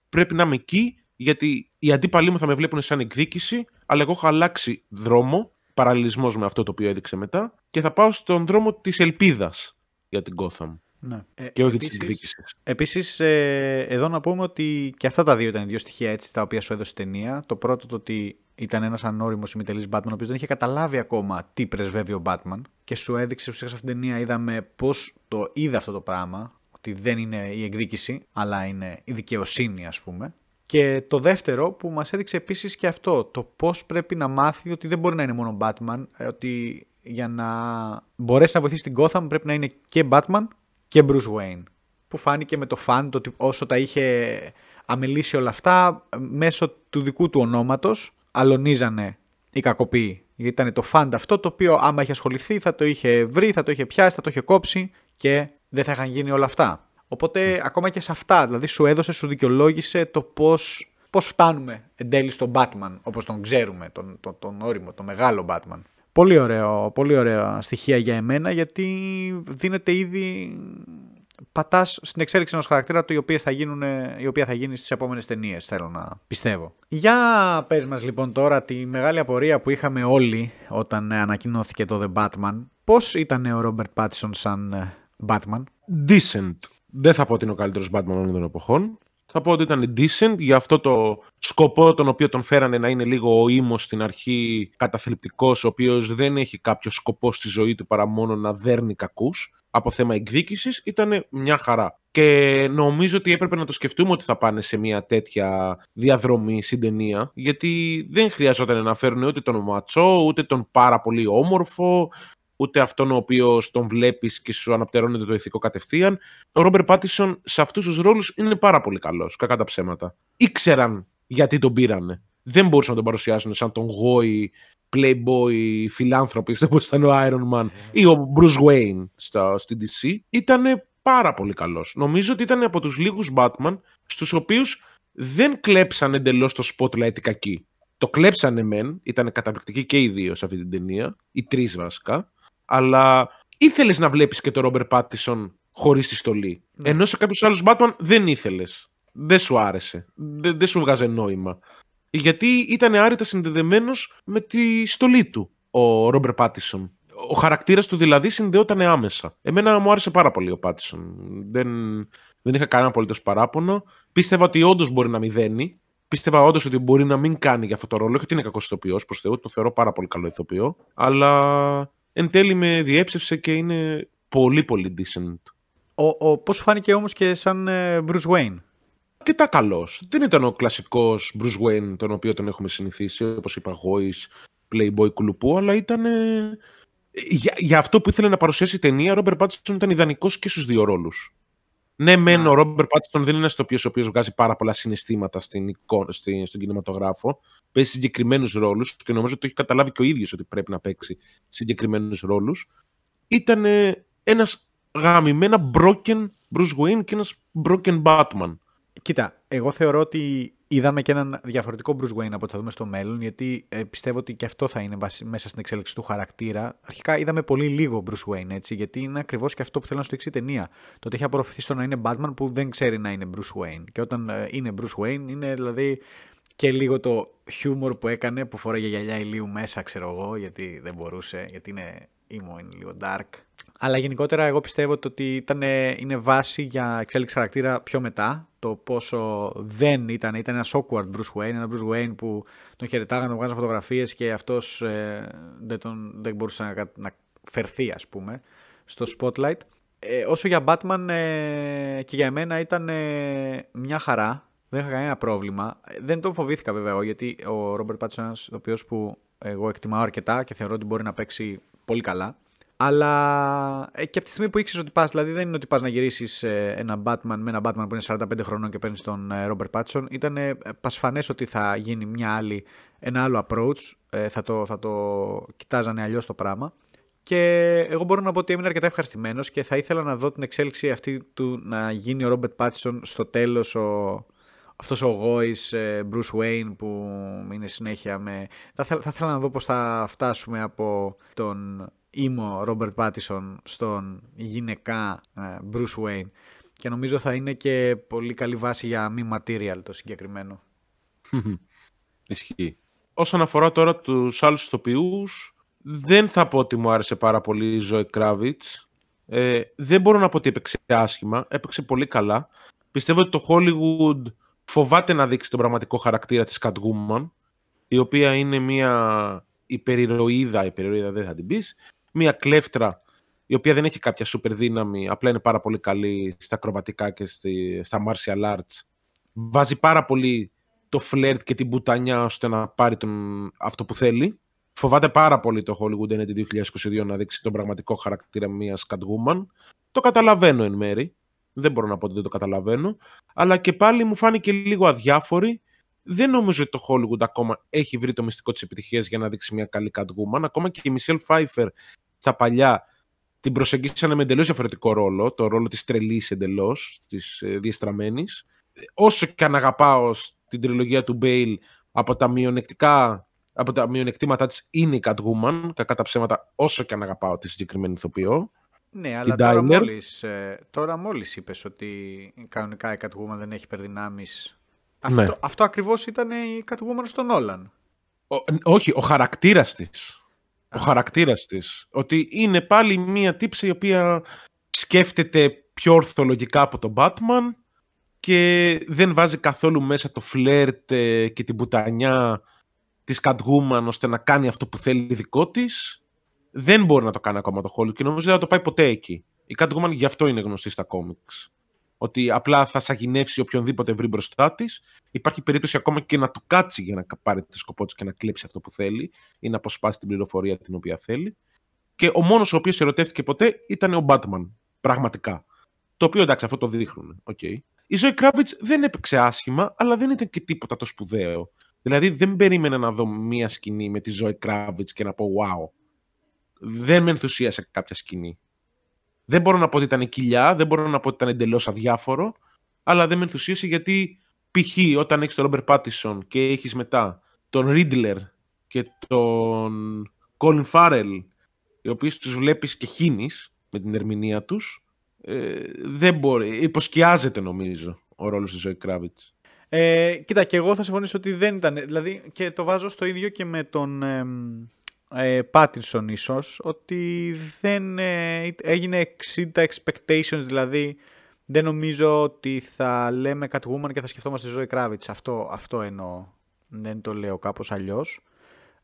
πρέπει να είμαι εκεί γιατί οι αντίπαλοι μου θα με βλέπουν σαν εκδίκηση, αλλά εγώ έχω αλλάξει δρόμο, παραλληλισμός με αυτό το οποίο έδειξε μετά, και θα πάω στον δρόμο της ελπίδας για την Gotham. Ναι. Και όχι της εκδίκησης. Επίσης, ε, εδώ να πούμε ότι και αυτά τα δύο ήταν δύο στοιχεία έτσι τα οποία σου έδωσε η ταινία. Το πρώτο το ότι ήταν ένας ανώριμος ημιτελής Batman, ο οποίος δεν είχε καταλάβει ακόμα τι πρεσβεύει ο Batman. Και σου έδειξε ουσιαστικά σε αυτήν την ταινία, είδαμε πώς το είδε αυτό το πράγμα. Ότι δεν είναι η εκδίκηση, αλλά είναι η δικαιοσύνη, ας πούμε. Και το δεύτερο που μας έδειξε επίσης και αυτό, το πώς πρέπει να μάθει ότι δεν μπορεί να είναι μόνο Batman, ε, ότι για να μπορέσει να βοηθήσει την Gotham πρέπει να είναι και Batman και Bruce Wayne. Που φάνηκε με το φαν, το ότι όσο τα είχε αμελήσει όλα αυτά, μέσω του δικού του ονόματος αλωνίζανε οι κακοποιοί. Γιατί ήταν το φαν αυτό το οποίο άμα είχε ασχοληθεί θα το είχε βρει, θα το είχε πιάσει, θα το είχε κόψει και δεν θα είχαν γίνει όλα αυτά. Οπότε ακόμα και σε αυτά, δηλαδή σου έδωσε, σου δικαιολόγησε το πώς πώς φτάνουμε εν τέλει στον Batman, όπως τον ξέρουμε, τον, τον, τον όριμο, τον μεγάλο Batman. Πολύ ωραίο, πολύ ωραία στοιχεία για εμένα γιατί δίνεται ήδη πατάς στην εξέλιξη ενός χαρακτήρα του η οποία θα, γίνουν, η οποία θα γίνει στις επόμενες ταινίες, θέλω να πιστεύω. Για πες μας λοιπόν τώρα τη μεγάλη απορία που είχαμε όλοι όταν ανακοινώθηκε το The Batman. Πώς ήταν ο Ρόμπερτ Πάτισον σαν ε, Batman; Decent. Δεν θα πω ότι είναι ο καλύτερος Batman όλων των εποχών. Θα πω ότι ήταν decent για αυτό το σκοπό τον οποίο τον φέρανε να είναι λίγο ο ήμος στην αρχή καταθλιπτικός, ο οποίος δεν έχει κάποιο σκοπό στη ζωή του παρά μόνο να δέρνει κακούς από θέμα εκδίκησης ήταν μια χαρά. Και νομίζω ότι έπρεπε να το σκεφτούμε ότι θα πάνε σε μια τέτοια διαδρομή στην ταινία, γιατί δεν χρειαζόταν να φέρουν ούτε τον ματσό, ούτε τον πάρα πολύ όμορφο, ούτε αυτόν ο οποίος τον βλέπεις και σου αναπτερώνεται το ηθικό κατευθείαν. Ο Ρόμπερ Πάτισον σε αυτούς τους ρόλους είναι πάρα πολύ καλός, κακά τα ψέματα. Ήξεραν γιατί τον πήρανε. Δεν μπορούσαν να τον παρουσιάσουν σαν τον γόη playboy φιλάνθρωπης όπως ήταν ο Iron Man ή ο Bruce Wayne στα, στη DC ήταν πάρα πολύ καλός. Νομίζω ότι ήταν από τους λίγους Batman στους οποίους δεν κλέψαν εντελώς το spotlight οι κακοί. Το κλέψανε μεν, ήταν καταπληκτικοί και οι δύο σε αυτή την ταινία, οι τρεις βασικά, αλλά ήθελες να βλέπεις και τον Robert Pattinson χωρίς τη στολή. Ναι. Ενώ σε κάποιους άλλους Batman δεν ήθελες. Δεν σου άρεσε. Δεν, δεν σου βγάζε νόημα γιατί ήταν άρρητα συνδεδεμένος με τη στολή του ο Ρόμπερ Πάτισον. Ο χαρακτήρας του δηλαδή συνδεόταν άμεσα. Εμένα μου άρεσε πάρα πολύ ο Πάτισον. Δεν, δεν είχα κανένα απολύτως παράπονο. Πίστευα ότι όντως μπορεί να μηδένει. Πίστευα όντως ότι μπορεί να μην κάνει για αυτό το ρόλο. Όχι ότι είναι κακός ηθοποιός προς Θεού, το θεωρώ πάρα πολύ καλό ηθοποιό. Αλλά εν τέλει με διέψευσε και είναι πολύ πολύ decent. Ο, ο, πώς φάνηκε όμως και σαν ε, Bruce Wayne; Αρκετά καλός. Δεν ήταν ο κλασικός Bruce Wayne, τον οποίο τον έχουμε συνηθίσει, όπως είπα, Γόη, Playboy κουλουπού, αλλά ήταν. Για, για, αυτό που ήθελε να παρουσιάσει η ταινία, ο Ρόμπερ Πάτιστον ήταν ιδανικός και στους δύο ρόλους. Ναι, μεν ο Ρόμπερ Πάτιστον δεν είναι ένας ηθοποιός ο οποίος βγάζει πάρα πολλά συναισθήματα στην εικόνα, στην, στον κινηματογράφο. Παίζει συγκεκριμένους ρόλους και νομίζω ότι το έχει καταλάβει και ο ίδιος ότι πρέπει να παίξει συγκεκριμένους ρόλους. Ήταν ένας γαμημένα broken Bruce Wayne και ένας broken Batman. Κοίτα, εγώ θεωρώ ότι είδαμε και έναν διαφορετικό Bruce Wayne από ό,τι θα δούμε στο μέλλον, γιατί ε, πιστεύω ότι και αυτό θα είναι μέσα στην εξέλιξη του χαρακτήρα. Αρχικά είδαμε πολύ λίγο Bruce Wayne, έτσι, γιατί είναι ακριβώς και αυτό που θέλω να σου δείξει η ταινία. Το ότι έχει απορροφηθεί στο να είναι Batman που δεν ξέρει να είναι Bruce Wayne. Και όταν ε, είναι Bruce Wayne, είναι δηλαδή και λίγο το χιούμορ που έκανε, που φοράγε γυαλιά ηλίου μέσα, ξέρω εγώ, γιατί δεν μπορούσε, γιατί είναι emo, είναι λίγο dark. Αλλά γενικότερα εγώ πιστεύω ότι ήταν, είναι βάση για εξέλιξη χαρακτήρα πιο μετά. Το πόσο δεν ήταν, ήταν ένας awkward Bruce Wayne, ένα Bruce Wayne που τον χαιρετάγανε, τον βγάζαν φωτογραφίες και αυτός ε, δεν, δεν μπορούσε να, να φερθεί, ας πούμε, στο spotlight. Ε, όσο για Batman ε, και για εμένα ήταν ε, μια χαρά. Δεν είχα κανένα πρόβλημα. Δεν τον φοβήθηκα βέβαια εγώ, γιατί ο Robert Pattinson είναι ο οποίος που εγώ εκτιμάω αρκετά και θεωρώ ότι μπορεί να παίξει πολύ καλά. Αλλά ε, και από τη στιγμή που ήξερες ότι πας, δηλαδή δεν είναι ότι πας να γυρίσεις ε, ένα Batman με ένα Batman που είναι 45 χρονών και παίρνεις τον ε, Robert Pattinson, ήταν ε, πασφανές ότι θα γίνει μια άλλη, ένα άλλο approach. Ε, θα, το, θα το κοιτάζανε αλλιώς το πράγμα. Και εγώ μπορώ να πω ότι έμεινα αρκετά ευχαριστημένος και θα ήθελα να δω την εξέλιξη αυτή του να γίνει ο Robert Pattinson στο τέλος ο, αυτός ο γόης Bruce Wayne που είναι συνέχεια με... Θα, θα, θα ήθελα να δω πώς θα φτάσουμε από τον ήμο Ρόμπερτ Πάτισον στον γυναικά ε, Bruce Wayne και νομίζω θα είναι και πολύ καλή βάση για μη material το συγκεκριμένο. Ισχύει. Όσον αφορά τώρα τους άλλους ηθοποιούς, δεν θα πω ότι μου άρεσε πάρα πολύ η Ζωή Κράβιτς. Ε, δεν μπορώ να πω ότι έπαιξε άσχημα, έπαιξε πολύ καλά. Πιστεύω ότι το Hollywood φοβάται να δείξει τον πραγματικό χαρακτήρα της Catwoman, η οποία είναι μια υπερηρωίδα, υπερηρωίδα δεν θα την πεις, μια κλέφτρα η οποία δεν έχει κάποια σούπερ δύναμη, απλά είναι πάρα πολύ καλή στα ακροβατικά και στη, στα martial arts. Βάζει πάρα πολύ το φλερτ και την πουτανιά ώστε να πάρει τον, αυτό που θέλει. Φοβάται πάρα πολύ το Hollywood NT 2022 να δείξει τον πραγματικό χαρακτήρα μιας Catwoman. Το καταλαβαίνω εν μέρη. Δεν μπορώ να πω ότι δεν το καταλαβαίνω. Αλλά και πάλι μου φάνηκε λίγο αδιάφορη. Δεν νομίζω ότι το Hollywood ακόμα έχει βρει το μυστικό της επιτυχίας για να δείξει μια καλή Catwoman. Ακόμα και η Michelle Pfeiffer στα παλιά την προσεγγίσανε με εντελώς διαφορετικό ρόλο, το ρόλο της τρελής εντελώς, της ε, διεστραμμένης. όσο και αν αγαπάω την τριλογία του Bale από τα μειονεκτικά από τα μειονεκτήματά της είναι η Catwoman, κακά τα ψέματα, όσο και αν αγαπάω τη συγκεκριμένη ηθοποιό. Ναι, αλλά τώρα μόλις, ε, τώρα μόλις είπες ότι κανονικά η Catwoman δεν έχει υπερδυνάμεις. Ναι. Αυτό, αυτό ακριβώς ήταν η Catwoman στον Νόλαν. όχι, ο χαρακτήρας της. Ο χαρακτήρας της. Ότι είναι πάλι μία τύψη η οποία σκέφτεται πιο ορθολογικά από τον Batman και δεν βάζει καθόλου μέσα το φλερτ ε, και την πουτανιά της Catwoman ώστε να κάνει αυτό που θέλει δικό της δεν μπορεί να το κάνει ακόμα το Hollywood και νομίζω δεν θα το πάει ποτέ εκεί. Η Catwoman γι' αυτό είναι γνωστή στα κόμιξ. Ότι απλά θα σαγηνεύσει οποιονδήποτε βρει μπροστά της. Υπάρχει περίπτωση ακόμα και να του κάτσει για να πάρει το σκοπό της και να κλέψει αυτό που θέλει ή να αποσπάσει την πληροφορία την οποία θέλει. Και ο μόνος ο οποίος ερωτεύτηκε ποτέ ήταν ο Batman. Πραγματικά. Το οποίο εντάξει, αυτό το δείχνουν. Okay. Η Ζωή Κράβιτ δεν έπαιξε άσχημα, αλλά δεν ήταν και τίποτα το σπουδαίο. Δηλαδή δεν περίμενα να δω μία σκηνή με τη Ζωή Κράβιτ και να πω wow δεν με ενθουσίασε κάποια σκηνή. Δεν μπορώ να πω ότι ήταν κοιλιά, δεν μπορώ να πω ότι ήταν εντελώς αδιάφορο, αλλά δεν με ενθουσίασε γιατί π.χ. όταν έχεις τον Ρόμπερ Πάτισον και έχεις μετά τον Ρίτλερ και τον Κόλιν Φάρελ, οι οποίοι τους βλέπεις και χύνεις με την ερμηνεία τους, ε, δεν μπορεί. Υποσκιάζεται νομίζω ο ρόλος της Ζωή Κράβιτ. Ε, κοίτα, και εγώ θα συμφωνήσω ότι δεν ήταν. Δηλαδή, και το βάζω στο ίδιο και με τον ε, Πάτινσον ίσως, ότι δεν ε, έγινε 60 expectations, δηλαδή δεν νομίζω ότι θα λέμε Catwoman και θα σκεφτόμαστε ζωή Κράβιτς. Αυτό, αυτό εννοώ. Δεν το λέω κάπως αλλιώς.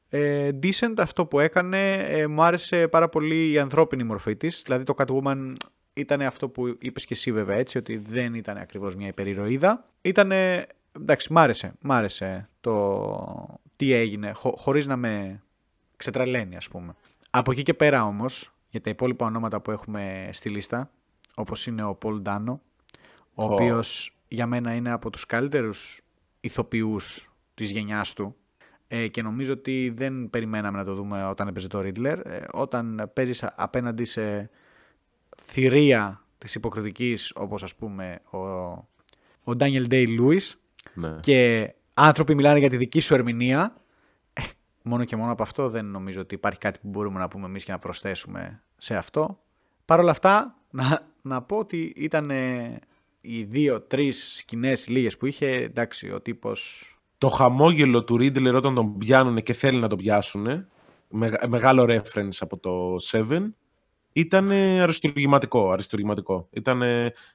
Ε, decent αυτό που έκανε, ε, μου άρεσε πάρα πολύ η ανθρώπινη μορφή της. Δηλαδή το Catwoman ήταν αυτό που είπες και εσύ βέβαια έτσι, ότι δεν ήταν ακριβώς μια υπερηρωίδα. Ήταν, εντάξει, μ' άρεσε, μ άρεσε το τι έγινε, χω, χωρίς να με ξετραλαίνει ας πούμε. Από εκεί και πέρα όμως, για τα υπόλοιπα ονόματα που έχουμε στη λίστα, όπως είναι ο Πολ Ντάνο, ο oh. οποίος για μένα είναι από τους καλύτερους ηθοποιούς της γενιάς του ε, και νομίζω ότι δεν περιμέναμε να το δούμε όταν έπαιζε το Riddler. Ε, όταν παίζεις απέναντι σε θηρία της υποκριτικής όπως ας πούμε ο, ο Daniel Day-Lewis ναι. και άνθρωποι μιλάνε για τη δική σου ερμηνεία Μόνο και μόνο από αυτό δεν νομίζω ότι υπάρχει κάτι που μπορούμε να πούμε εμείς και να προσθέσουμε σε αυτό. Παρ' όλα αυτά, να, να πω ότι ήταν οι δύο-τρεις σκηνές λίγες που είχε, εντάξει, ο τύπος... Το χαμόγελο του Ρίτλερ όταν τον πιάνουν και θέλουν να τον πιάσουν, μεγάλο reference από το Seven, ήταν αριστουργηματικό, αριστουργηματικό. Ήταν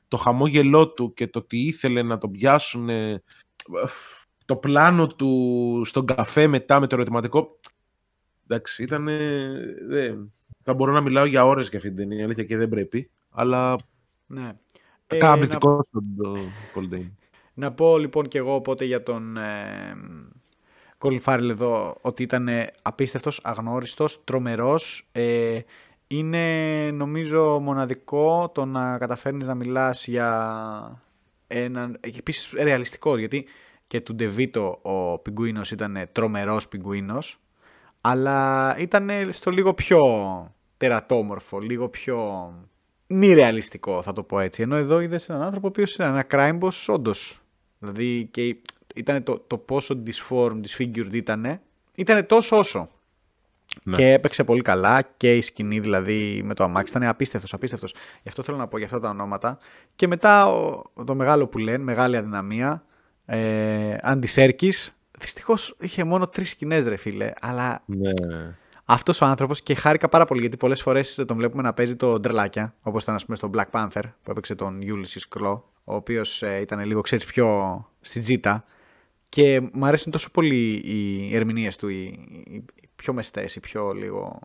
το χαμόγελό του και το ότι ήθελε να τον πιάσουν το πλάνο του στον καφέ μετά με το ερωτηματικό. Εντάξει, ήταν. θα μπορώ να μιλάω για ώρες για αυτή την ταινία, αλήθεια και δεν πρέπει. Αλλά. Ναι. Καταπληκτικό ε, στον να... Να πω λοιπόν και εγώ οπότε για τον ε, Colin Farrell εδώ ότι ήταν απίστευτος, αγνώριστος, τρομερός. Ε, είναι νομίζω μοναδικό το να καταφέρνεις να μιλάς για έναν... Επίσης ρεαλιστικό γιατί και του Ντεβίτο ο πιγκουίνος ήταν τρομερός πιγκουίνος, αλλά ήταν στο λίγο πιο τερατόμορφο, λίγο πιο μη ρεαλιστικό θα το πω έτσι. Ενώ εδώ είδες έναν άνθρωπο ο οποίος ήταν ένα crime boss όντως. Δηλαδή και ήταν το, το πόσο disformed, disfigured ήταν, ήταν τόσο όσο. Ναι. Και έπαιξε πολύ καλά και η σκηνή δηλαδή με το αμάξι ήταν απίστευτος, απίστευτος. Γι' αυτό θέλω να πω για αυτά τα ονόματα. Και μετά το μεγάλο που λένε, μεγάλη αδυναμία, ε, Αντισέρκης. Δυστυχώς είχε μόνο τρεις σκηνές, ρε φίλε. Αλλά ναι. αυτός ο άνθρωπος και χάρηκα πάρα πολύ γιατί πολλές φορές τον βλέπουμε να παίζει το ντρελάκια. Όπως ήταν, ας πούμε, στο Black Panther που έπαιξε τον Ulysses Claw, ο οποίος ε, ήταν λίγο, ξέρεις, πιο στην τζίτα. Και μου αρέσουν τόσο πολύ οι ερμηνείες του, οι, οι, πιο μεστές, οι πιο λίγο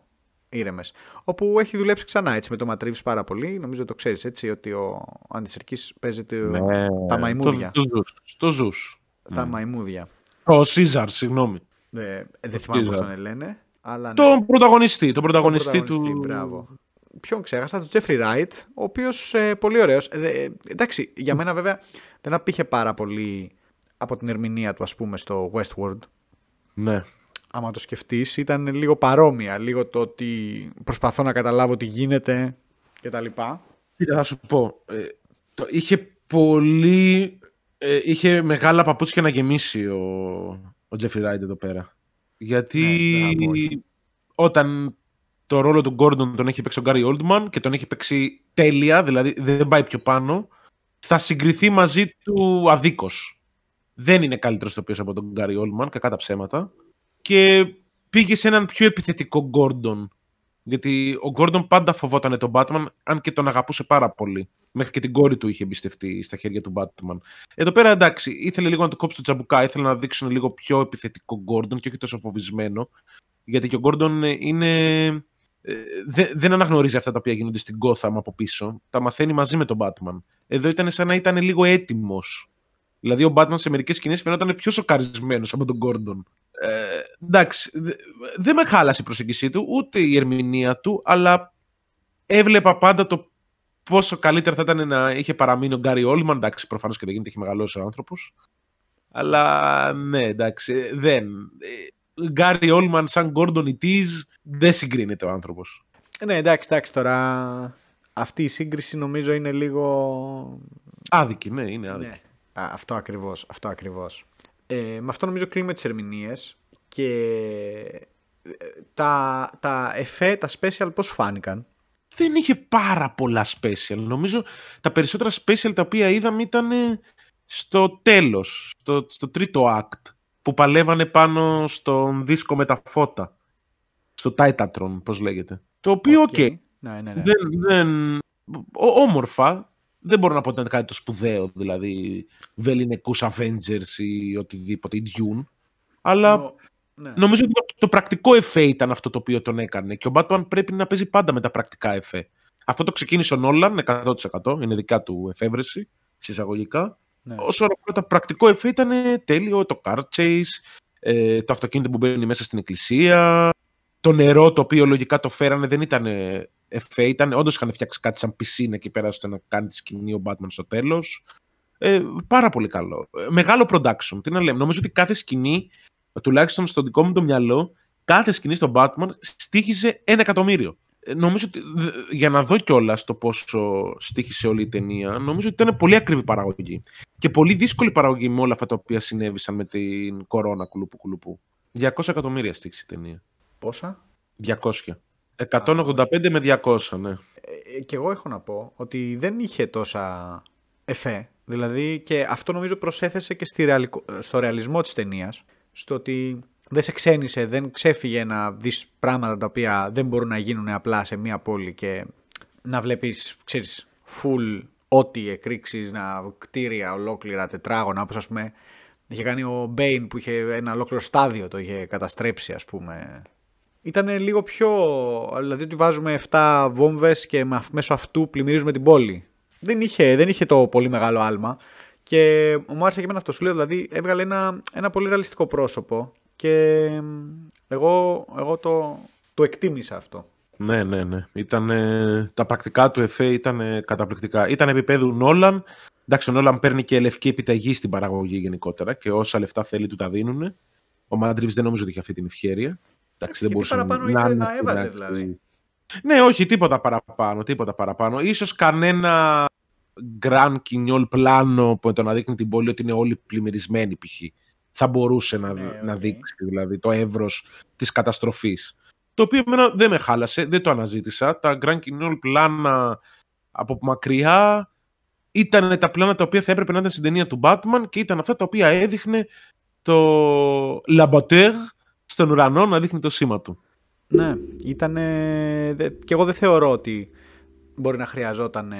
ήρεμες. Όπου έχει δουλέψει ξανά έτσι με το Matt Reeves πάρα πολύ. Νομίζω το ξέρεις έτσι, ότι ο Andy Serkis παίζει ναι, τα μαϊμούδια. Στο Ζου. Στα ναι. μαϊμούδια. Ο Caesar, συγγνώμη. Ε, δεν θυμάμαι πώς τον λένε. Αλλά ναι. Τον πρωταγωνιστή, τον πρωταγωνιστή, του. Μπράβο. Ποιον ξέχασα, τον Jeffrey Wright, ο οποίος ε, πολύ ωραίος. Ε, εντάξει, για μένα βέβαια δεν απείχε πάρα πολύ από την ερμηνεία του, ας πούμε, στο Westworld. Ναι άμα το σκεφτείς, ήταν λίγο παρόμοια. Λίγο το ότι προσπαθώ να καταλάβω τι γίνεται κτλ. Κοίτα, θα σου πω. Ε, το, είχε πολύ Ε, είχε μεγάλα παπούτσια να γεμίσει ο, ο Jeffrey Wright εδώ πέρα. Γιατί Ναι, όταν το ρόλο του Gordon τον έχει παίξει ο Γκάρι Oldman και τον έχει παίξει τέλεια, δηλαδή δεν πάει πιο πάνω, θα συγκριθεί μαζί του αδίκως. Δεν είναι καλύτερος οποίο από τον Γκάρι Oldman, κακά τα ψέματα. Και πήγε σε έναν πιο επιθετικό Gordon. Γιατί ο Gordon πάντα φοβόταν τον Batman, αν και τον αγαπούσε πάρα πολύ. Μέχρι και την κόρη του είχε εμπιστευτεί στα χέρια του Batman. Εδώ πέρα εντάξει, ήθελε λίγο να του κόψει το τζαμπουκά, ήθελε να δείξουν λίγο πιο επιθετικό Gordon και όχι τόσο φοβισμένο. Γιατί και ο Gordon είναι. ε, δε- δεν αναγνωρίζει αυτά τα οποία γίνονται στην Gotham από πίσω. Τα μαθαίνει μαζί με τον Batman. Εδώ ήταν σαν να ήταν λίγο έτοιμος. Δηλαδή ο Batman σε μερικές σκηνές φαινόταν πιο σοκαρισμένος από τον Gordon. Ε, εντάξει, δε- δεν με χάλασε η προσέγγιση του, ούτε η ερμηνεία του, αλλά έβλεπα πάντα το πόσο καλύτερα θα ήταν να είχε παραμείνει ο Γκάρι Όλμαν. Εντάξει, προφανώς και δεν γίνεται, έχει μεγαλώσει ο άνθρωπος. Αλλά ναι, εντάξει, ε, δεν. Γκάρι Όλμαν σαν Gordon it is, δεν συγκρίνεται ο άνθρωπος. Ναι, εντάξει, εντάξει τώρα. Αυτή η σύγκριση νομίζω είναι λίγο. Άδικη, ναι, είναι άδικη. Ναι. Α, αυτό ακριβώς, αυτό ακριβώς. Ε, με αυτό νομίζω κλείνουμε τις ερμηνείες και ε, τα, τα εφέ, τα special πώς σου φάνηκαν; δεν είχε πάρα πολλά special. Νομίζω τα περισσότερα special τα οποία είδαμε ήταν ε, στο τέλος, στο, στο τρίτο act, που παλεύανε πάνω στον δίσκο με τα φώτα. Στο Titatron, πώς λέγεται. Το οποίο, οκ, Ναι, ναι, ναι. δεν, δεν, ό- όμορφα, δεν μπορώ να πω ότι ήταν κάτι το σπουδαίο, δηλαδή βεληνικούς Avengers ή οτιδήποτε, ή Dune, αλλά Νο- ναι. Νομίζω ότι το, το πρακτικό εφέ ήταν αυτό το οποίο τον έκανε και ο Batman πρέπει να παίζει πάντα με τα πρακτικά εφέ. Αυτό το ξεκίνησε ο Νόλαν 100%, είναι δικά του εφεύρεση, συσσαγωγικά. Ναι. Όσον αφορά το πρακτικό εφέ ήταν τέλειο, το car chase, ε, το αυτοκίνητο που μπαίνει μέσα στην εκκλησία, το νερό το οποίο λογικά το φέρανε δεν ήταν εφέ, ήταν, όντως είχαν φτιάξει κάτι σαν πισίνα εκεί πέρα ώστε να κάνει τη σκηνή ο Batman στο τέλος. Ε, πάρα πολύ καλό. Ε, μεγάλο production. Τι να λέμε. Νομίζω ότι κάθε σκηνή, τουλάχιστον στο δικό μου το μυαλό, κάθε σκηνή στον Batman στήχιζε ένα εκατομμύριο. Ε, νομίζω ότι δ- για να δω κιόλας το πόσο στήχισε όλη η ταινία, νομίζω ότι ήταν πολύ ακριβή παραγωγή. Και πολύ δύσκολη παραγωγή με όλα αυτά τα οποία συνέβησαν με την κορώνα κουλουπού κουλουπού. 200 εκατομμύρια στήχησε η ταινία. Πόσα; 200. 185 με 200, ναι. Ε, και εγώ έχω να πω ότι δεν είχε τόσα εφέ. Δηλαδή και αυτό νομίζω προσέθεσε και στη ρεαλικο- στο ρεαλισμό της ταινίας. Στο ότι δεν σε ξένησε, δεν ξέφυγε να δεις πράγματα τα οποία δεν μπορούν να γίνουν απλά σε μία πόλη και να βλέπεις, ξέρεις, full ό,τι εκρήξεις, να κτίρια ολόκληρα, τετράγωνα, όπως ας πούμε είχε κάνει ο Μπέιν που είχε ένα ολόκληρο στάδιο, το είχε καταστρέψει ας πούμε ήταν λίγο πιο. Δηλαδή ότι βάζουμε 7 βόμβες και με- μέσω αυτού πλημμυρίζουμε την πόλη. Δεν είχε, δεν είχε το πολύ μεγάλο άλμα. Και μου άρεσε και εμένα αυτό. Σου λέω, δηλαδή έβγαλε ένα, ένα πολύ ρεαλιστικό πρόσωπο. Και μ, εγώ, εγώ το, το εκτίμησα αυτό. Ναι, ναι, ναι. Ήτανε, τα πρακτικά του εφέ ήταν καταπληκτικά. Ήταν επίπεδου Νόλαν. Εντάξει, ο Νόλαν παίρνει και λευκή επιταγή στην παραγωγή γενικότερα και όσα λεφτά θέλει του τα δίνουν. Ο Μάντριβς δεν νομίζω ότι είχε αυτή την ευκαιρία. Εντάξει, δεν Και τι μπορούσε παραπάνω ήθελε είναι, να έβαζε, εντάξει. δηλαδή. Ναι, όχι, τίποτα παραπάνω, τίποτα παραπάνω. Ίσως κανένα γκραν κοινιόλ πλάνο που το να δείχνει την πόλη ότι είναι όλοι πλημμυρισμένοι π.χ. Θα μπορούσε να, Ναι, να οκ. δείξει δηλαδή το εύρος της καταστροφής. Το οποίο εμένα δεν με χάλασε, δεν το αναζήτησα. Τα grand guignol πλάνα από μακριά ήταν τα πλάνα τα οποία θα έπρεπε να ήταν στην ταινία του Batman και ήταν αυτά τα οποία έδειχνε το λαμπατέρ στον ουρανό να δείχνει το σήμα του. Ναι, ήταν. Και εγώ δεν θεωρώ ότι μπορεί να χρειαζόταν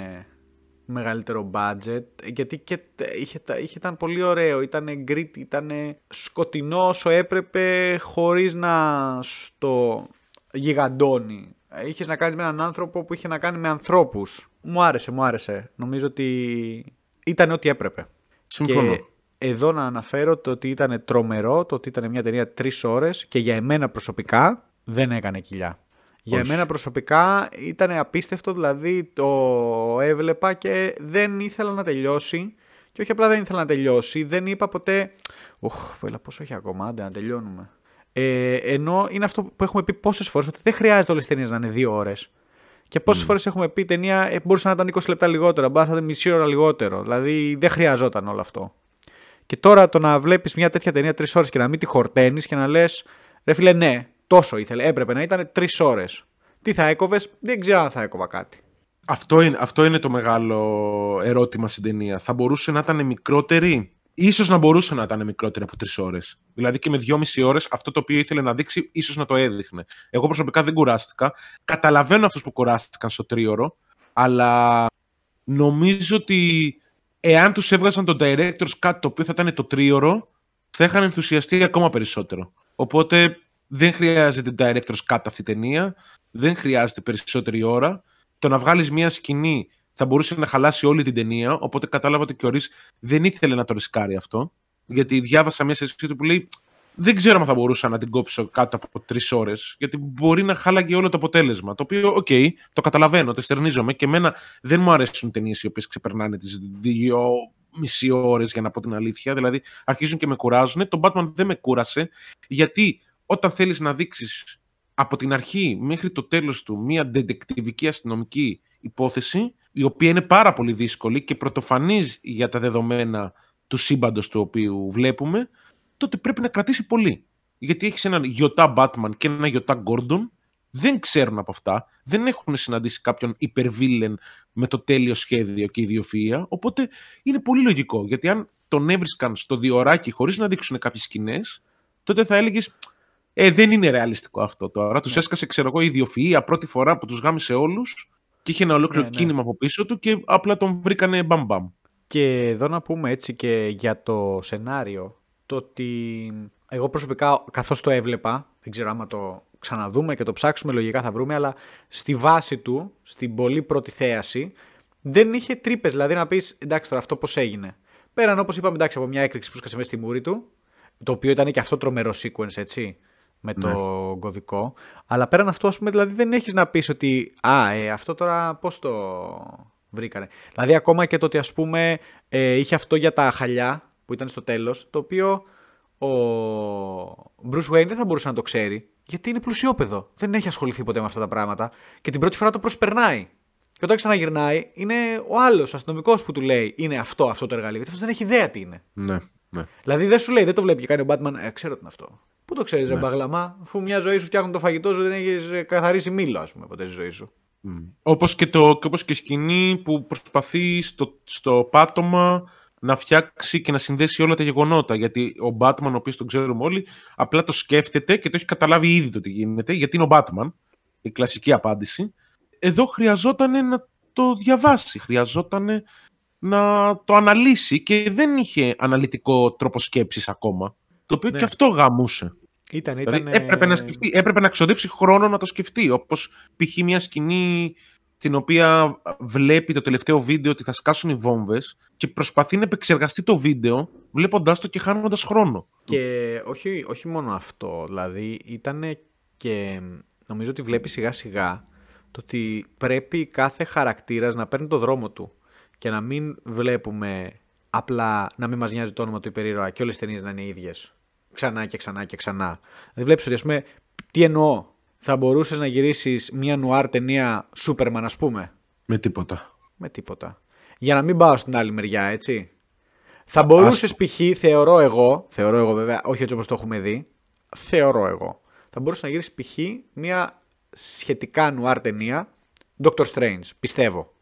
μεγαλύτερο budget. Γιατί και τε- είχε, τα- είχε, ήταν πολύ ωραίο. Ήταν gritty, ήταν σκοτεινό όσο έπρεπε, χωρίς να στο γιγαντώνει. Είχες να κάνεις με έναν άνθρωπο που είχε να κάνει με ανθρώπους. Μου άρεσε, μου άρεσε. Νομίζω ότι ήταν ό,τι έπρεπε. Συμφωνώ. Και εδώ να αναφέρω το ότι ήταν τρομερό, το ότι ήταν μια ταινία τρεις ώρες και για εμένα προσωπικά δεν έκανε κοιλιά. Για Όχι. εμένα προσωπικά ήταν απίστευτο, δηλαδή το έβλεπα και δεν ήθελα να τελειώσει. Και όχι απλά δεν ήθελα να τελειώσει, δεν είπα ποτέ. Οχ, έλα, πόσο έχει ακόμα, άντε να τελειώνουμε. Ε, ενώ είναι αυτό που έχουμε πει πόσες φορές, ότι δεν χρειάζεται όλες τι ταινίες να είναι δύο ώρες. Και πόσες φορές έχουμε πει ταινία ε, μπορούσε να ήταν 20 λεπτά λιγότερο, μπορεί να ήταν μισή ώρα λιγότερο. Δηλαδή δεν χρειαζόταν όλο αυτό. Και τώρα το να βλέπεις μια τέτοια ταινία τρεις ώρες και να μην τη χορταίνεις και να λες, ρε φίλε, ναι, τόσο ήθελε. Έπρεπε να ήταν τρεις ώρες. Τι θα έκοβες, δεν ξέρω αν θα έκοβα κάτι. Αυτό είναι, αυτό είναι το μεγάλο ερώτημα στην ταινία. Θα μπορούσε να ήταν μικρότερη; Ίσως να μπορούσε να ήταν μικρότερη από τρεις ώρες. Δηλαδή και με δυόμιση ώρες αυτό το οποίο ήθελε να δείξει, ίσως να το έδειχνε. Εγώ προσωπικά δεν κουράστηκα. Καταλαβαίνω αυτούς που κουράστηκαν στο τρίωρο, αλλά νομίζω ότι εάν τους έβγαζαν τον director's κάτι το οποίο θα ήταν το τρίωρο, θα είχαν ενθουσιαστεί ακόμα περισσότερο. Οπότε δεν χρειάζεται director's cut αυτή η ταινία, δεν χρειάζεται περισσότερη ώρα. Το να βγάλεις μια σκηνή θα μπορούσε να χαλάσει όλη την ταινία. Οπότε κατάλαβα ότι και ο Reeves δεν ήθελε να το ρισκάρει αυτό. Γιατί διάβασα μια συζήτηση του που λέει δεν ξέρω αν θα μπορούσα να την κόψω κάτω από τρεις ώρες, γιατί μπορεί να χάλαγε όλο το αποτέλεσμα. Το οποίο, OK, okay, το καταλαβαίνω, το ενστερνίζομαι και εμένα δεν μου αρέσουν ταινίες οι οποίες ξεπερνάνε τις δύο μισή ώρες, για να πω την αλήθεια. Δηλαδή, αρχίζουν και με κουράζουν. Το Batman δεν με κούρασε, γιατί όταν θέλεις να δείξεις από την αρχή μέχρι το τέλος του μία ντεντεκτιβική αστυνομική υπόθεση, η οποία είναι πάρα πολύ δύσκολη και πρωτοφανής για τα δεδομένα του σύμπαντος του οποίου βλέπουμε, τότε πρέπει να κρατήσει πολύ. Γιατί έχεις έναν γιοτά Batman και ένα γιοτά Gordon, δεν ξέρουν από αυτά, δεν έχουν συναντήσει κάποιον υπερβίλεν με το τέλειο σχέδιο και ιδιοφυΐα, οπότε είναι πολύ λογικό. Γιατί αν τον έβρισκαν στο διοράκι χωρίς να δείξουν κάποιες σκηνές, τότε θα έλεγες. Ε, δεν είναι ρεαλιστικό αυτό τώρα. Ναι. Του έσκασε, ξέρω εγώ, ιδιοφυΐα πρώτη φορά που τους γάμισε όλους και είχε ένα ολόκληρο ναι, ναι. κίνημα από πίσω του και απλά τον βρήκανε μπαμ Και εδώ να πούμε έτσι και για το σενάριο το ότι εγώ προσωπικά καθώς το έβλεπα, δεν ξέρω άμα το ξαναδούμε και το ψάξουμε λογικά θα βρούμε, αλλά στη βάση του, στην πολύ πρώτη θέαση, δεν είχε τρύπες. Δηλαδή να πεις εντάξει τώρα αυτό πώς έγινε. Πέραν όπως είπαμε, εντάξει, από μια έκρηξη που σκάσε στη μούρη του, το οποίο ήταν και αυτό τρομερό sequence, έτσι, με το ναι. κωδικό. Αλλά πέραν αυτό, ας πούμε, δηλαδή δεν έχεις να πεις ότι Α, ε, αυτό τώρα πώς το βρήκανε. Δηλαδή, ακόμα και το ότι ας πούμε ε, είχε αυτό για τα χαλιά που ήταν στο τέλος, το οποίο ο Bruce Wayne δεν θα μπορούσε να το ξέρει, γιατί είναι πλουσιόπεδο. Δεν έχει ασχοληθεί ποτέ με αυτά τα πράγματα και την πρώτη φορά το προσπερνάει. Και όταν ξαναγυρνάει, είναι ο άλλος αστυνομικός που του λέει: Είναι αυτό, αυτό το εργαλείο. Γιατί αυτός δεν έχει ιδέα τι είναι. Ναι, ναι. Δηλαδή δεν σου λέει, δεν το βλέπει και κάνει ο Batman. Ε, ξέρω τι είναι αυτό. Πού το ξέρεις, ναι. ρε Μπαγλαμά, αφού μια ζωή σου φτιάχνουν το φαγητό σου, δεν έχεις καθαρίσει μήλο, ας πούμε, ποτέ στη ζωή σου. Mm. Όπως και, το, και, όπως και σκηνή που προσπαθεί στο, στο πάτωμα να φτιάξει και να συνδέσει όλα τα γεγονότα. Γιατί ο Batman, ο οποίος τον ξέρουμε όλοι, απλά το σκέφτεται και το έχει καταλάβει ήδη το τι γίνεται, γιατί είναι ο Batman. Η κλασική απάντηση. Εδώ χρειαζόταν να το διαβάσει, χρειαζόταν να το αναλύσει και δεν είχε αναλυτικό τρόπο σκέψης ακόμα. Το οποίο ναι. και αυτό γαμούσε. Ήταν, δηλαδή, ήταν, έπρεπε, να σκεφτεί, έπρεπε να ξοδέψει χρόνο να το σκεφτεί. Όπως π.χ. μια σκηνή την οποία βλέπει το τελευταίο βίντεο ότι θα σκάσουν οι βόμβες και προσπαθεί να επεξεργαστεί το βίντεο βλέποντάς το και χάνοντας χρόνο. Και όχι, όχι μόνο αυτό, δηλαδή ήταν και νομίζω ότι βλέπει σιγά σιγά το ότι πρέπει κάθε χαρακτήρας να παίρνει το δρόμο του και να μην βλέπουμε απλά να μην μας νοιάζει το όνομα του υπερήρωα και όλες τις ταινίες να είναι ίδιες. Ξανά και ξανά και ξανά. Δηλαδή βλέπεις ότι ας πούμε, τι εννοώ, θα μπορούσες να γυρίσεις μια νουάρ ταινία Σούπερμαν, ας πούμε; Με τίποτα. Με τίποτα. Για να μην πάω στην άλλη μεριά, έτσι. Θα μπορούσες π.χ. θεωρώ εγώ, θεωρώ εγώ βέβαια, όχι έτσι όπως το έχουμε δει, θεωρώ εγώ. Θα μπορούσες να γυρίσεις π.χ. μια σχετικά νουάρ ταινία Doctor Strange, πιστεύω.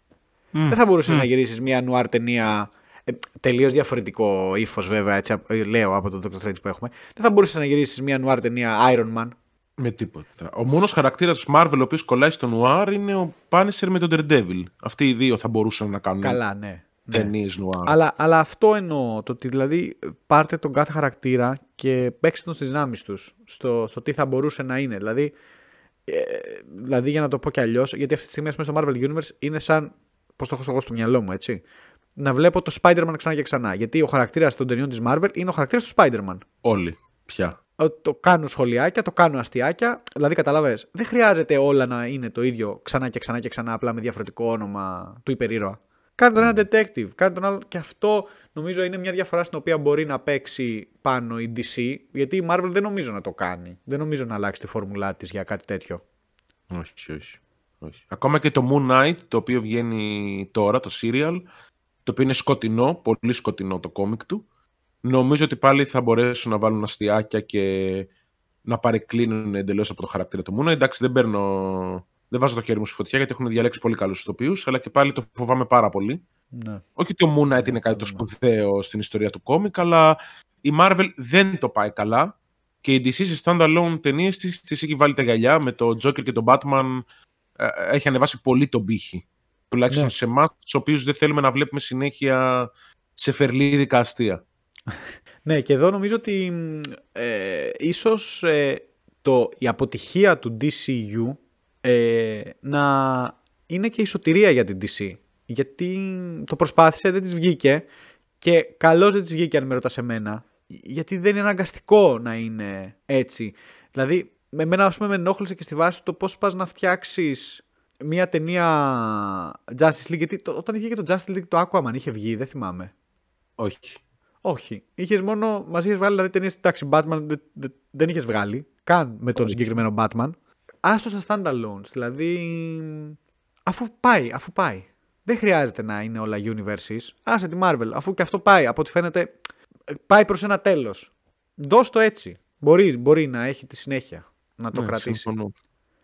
Δεν θα μπορούσες να γυρίσεις μια νουάρ ταινία ε, τελείως διαφορετικό ύφος, βέβαια, έτσι λέω από τον Doctor Strange που έχουμε. Δεν θα μπορούσες να γυρίσεις μια νουάρ ταινία Iron Man, με τίποτα. Ο μόνος χαρακτήρας της Marvel ο οποίος κολλάει στο νουάρ είναι ο Punisher με τον Daredevil. Αυτοί οι δύο θα μπορούσαν να κάνουν Καλά, ναι. ταινίες ναι. νουάρ. Αλλά, αλλά αυτό εννοώ. Το ότι δηλαδή πάρτε τον κάθε χαρακτήρα και παίξτε τον στις δυνάμεις τους. Στο, στο τι θα μπορούσε να είναι. Δηλαδή, ε, δηλαδή για να το πω κι αλλιώς, γιατί αυτή τη στιγμή στο Marvel Universe είναι σαν. Πώς το έχω εγώ στο μυαλό μου, έτσι. Να βλέπω το Spider-Man ξανά και ξανά. Γιατί ο χαρακτήρας των ταινιών της Marvel είναι ο χαρακτήρας του Spider-Man. Όλοι. Πια το κάνω σχολιάκια, το κάνω αστιάκια. Δηλαδή, καταλαβες, δεν χρειάζεται όλα να είναι το ίδιο ξανά και ξανά και ξανά, απλά με διαφορετικό όνομα του υπερήρωα. Κάνε τον ένα detective, κάνε τον άλλο. Και αυτό νομίζω είναι μια διαφορά στην οποία μπορεί να παίξει πάνω η DC, γιατί η Marvel δεν νομίζω να το κάνει. Δεν νομίζω να αλλάξει τη φόρμουλά της για κάτι τέτοιο. Όχι, όχι. όχι. Ακόμα και το Moon Knight, το οποίο βγαίνει τώρα, το serial, το οποίο είναι σκοτεινό, πολύ σκοτεινό το κόμικ του, Νομίζω ότι πάλι θα μπορέσουν να βάλουν αστιάκια και να παρεκκλίνουν εντελώς από το χαρακτήρα του Μούνα. Εντάξει, δεν παίρνω. Δεν βάζω το χέρι μου στη φωτιά γιατί έχουν διαλέξει πολύ καλούς ηθοποιούς, αλλά και πάλι το φοβάμαι πάρα πολύ. Ναι. Όχι ότι ο Μούνα είναι κάτι το σπουδαίο στην ιστορία του κόμικ, αλλά η Marvel δεν το πάει καλά και η DC σε standalone ταινίες της τις έχει βάλει τα γυαλιά με το Joker και τον Batman. ε, Έχει ανεβάσει πολύ τον πύχη. Τουλάχιστον Ναι. σε εμάς, τους οποίους δεν θέλουμε να βλέπουμε συνέχεια σε φερλίδικα αστεία. Ναι, και εδώ νομίζω ότι μ, ε, ίσως ε, το, η αποτυχία του DCU ε, να είναι και η σωτηρία για την DC. Γιατί το προσπάθησε, δεν της βγήκε και καλώς δεν της βγήκε αν με ρωτάς εμένα. Γιατί δεν είναι αναγκαστικό να είναι έτσι. Δηλαδή, με εμένα ας πούμε με ενόχλησε και στη βάση του το πώς πας να φτιάξεις μια ταινία Justice League. Γιατί το- όταν είχε και το Justice League το Aquaman είχε βγει, δεν θυμάμαι. Όχι. Όχι. Είχες μόνο. Μας είχες βγάλει δηλαδή ταινίε. Εντάξει, Batman δεν, δεν, δεν είχες βγάλει. Καν με τον Όχι. συγκεκριμένο Batman. Άστο στα standalones. Δηλαδή. Αφού πάει, αφού πάει. Δεν χρειάζεται να είναι όλα universes. Άσε τη Marvel. Αφού και αυτό πάει. Από ό,τι φαίνεται. Πάει προς ένα τέλος. Δώσ' το έτσι. Μπορεί, μπορεί να έχει τη συνέχεια. Να το Ναι, κρατήσει. Συμφωνώ.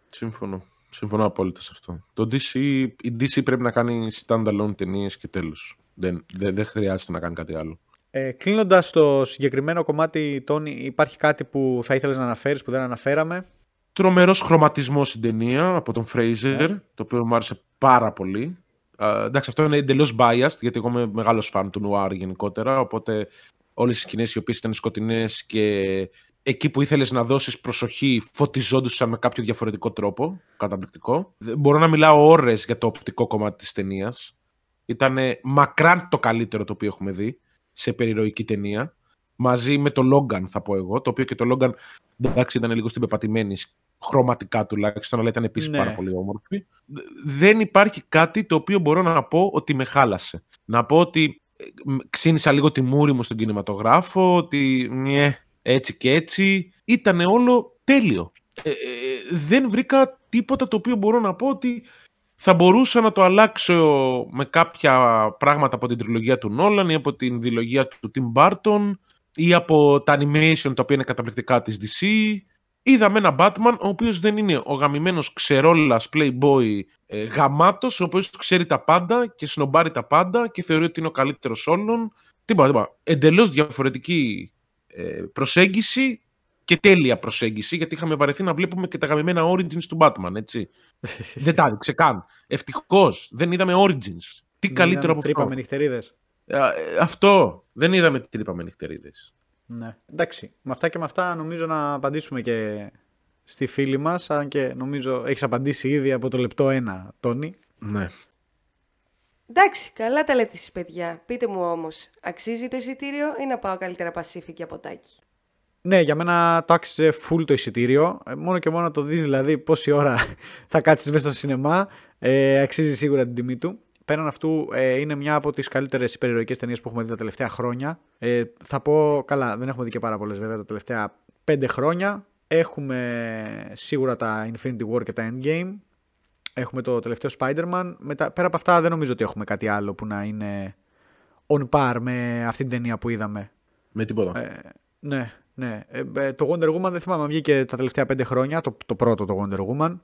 Συμφωνώ. Συμφωνώ απόλυτα σε αυτό. Το DC, η DC πρέπει να κάνει standalone ταινίες και τέλος. Δεν, δεν, δεν χρειάζεται να κάνει κάτι άλλο. Ε, Κλείνοντας το συγκεκριμένο κομμάτι, Τόνι, υπάρχει κάτι που θα ήθελες να αναφέρεις που δεν αναφέραμε; Τρομερός χρωματισμός στην ταινία από τον Fraser, Ναι. το οποίο μου άρεσε πάρα πολύ. Α, εντάξει, αυτό είναι εντελώς biased, γιατί εγώ είμαι μεγάλος φαν του νουάρ γενικότερα, οπότε όλες οι σκηνές οι οποίες ήταν σκοτεινές και εκεί που ήθελες να δώσεις προσοχή φωτιζόντουσαν με κάποιο διαφορετικό τρόπο, καταπληκτικό. Δεν- Μπορώ να μιλάω ώρες για το οπτικό κομμάτι της ταινίας. Ήταν μακράν το καλύτερο το οποίο έχουμε δει σε περιρροϊκή ταινία. Μαζί με το Logan θα πω εγώ, το οποίο και το Logan εντάξει ήταν λίγο στην πεπατημένη χρωματικά τουλάχιστον, αλλά ήταν επίσης Ναι. πάρα πολύ όμορφη. Δε- Δεν υπάρχει κάτι το οποίο μπορώ να πω ότι με χάλασε. Να πω ότι ε, μ, ξύνησα λίγο τη μούρη μου στον κινηματογράφο, ότι ναι, έτσι και έτσι. Ήταν όλο τέλειο. Ε, ε, δεν βρήκα τίποτα το οποίο μπορώ να πω ότι θα μπορούσα να το αλλάξω με κάποια πράγματα από την τριλογία του Νόλαν ή από την διλογία του Tim Burton ή από τα animation τα οποία είναι καταπληκτικά της DC. Είδαμε ένα Batman ο οποίος δεν είναι ο γαμημένος ξερόλας playboy ε, γαμάτος ο οποίος ξέρει τα πάντα και σνομπάρει τα πάντα και θεωρεί ότι είναι ο καλύτερος όλων. Τίποτα, τίποτα. Εντελώς διαφορετική ε, προσέγγιση και τέλεια προσέγγιση γιατί είχαμε βαρεθεί να βλέπουμε και τα γαμημένα origins του Batman, έτσι. δεν τα έδειξε καν. Ευτυχώς δεν είδαμε origins. Τι καλύτερο από Τρύπα αυτό; με νυχτερίδες. Ε, ε, αυτό. Δεν είδαμε τρύπα με νυχτερίδες. Ναι. Εντάξει. Με αυτά και με αυτά νομίζω να απαντήσουμε και στη φίλη μας, αν και νομίζω έχεις απαντήσει ήδη από το λεπτό 1, Τόνι. Ναι. Εντάξει, καλά τα λέτε εσείς παιδιά. Πείτε μου όμως, αξίζει το εισιτήριο ή να πάω καλύτερα Πασίφη και ποτάκι; Ναι, για μένα το άξιζε full το εισιτήριο. Ε, Μόνο και μόνο να το δεις δηλαδή πόση ώρα θα κάτσεις μέσα στο σινεμά. Ε, αξίζει σίγουρα την τιμή του. Πέραν αυτού ε, είναι μια από τις καλύτερες υπερηρωικές ταινίες που έχουμε δει τα τελευταία χρόνια. Ε, θα πω, καλά δεν έχουμε δει και πάρα πολλές βέβαια τα τελευταία πέντε χρόνια. Έχουμε σίγουρα τα Infinity War και τα Endgame. Έχουμε το τελευταίο Spider-Man. Μετά, πέρα από αυτά δεν νομίζω ότι έχουμε κάτι άλλο που να είναι on par με αυτή την ταινία που είδαμε. Με τίποτα. Ε, ναι, ναι. Ε, ε, το Wonder Woman δεν θυμάμαι αν βγήκε τα τελευταία πέντε χρόνια, το, το πρώτο το Wonder Woman.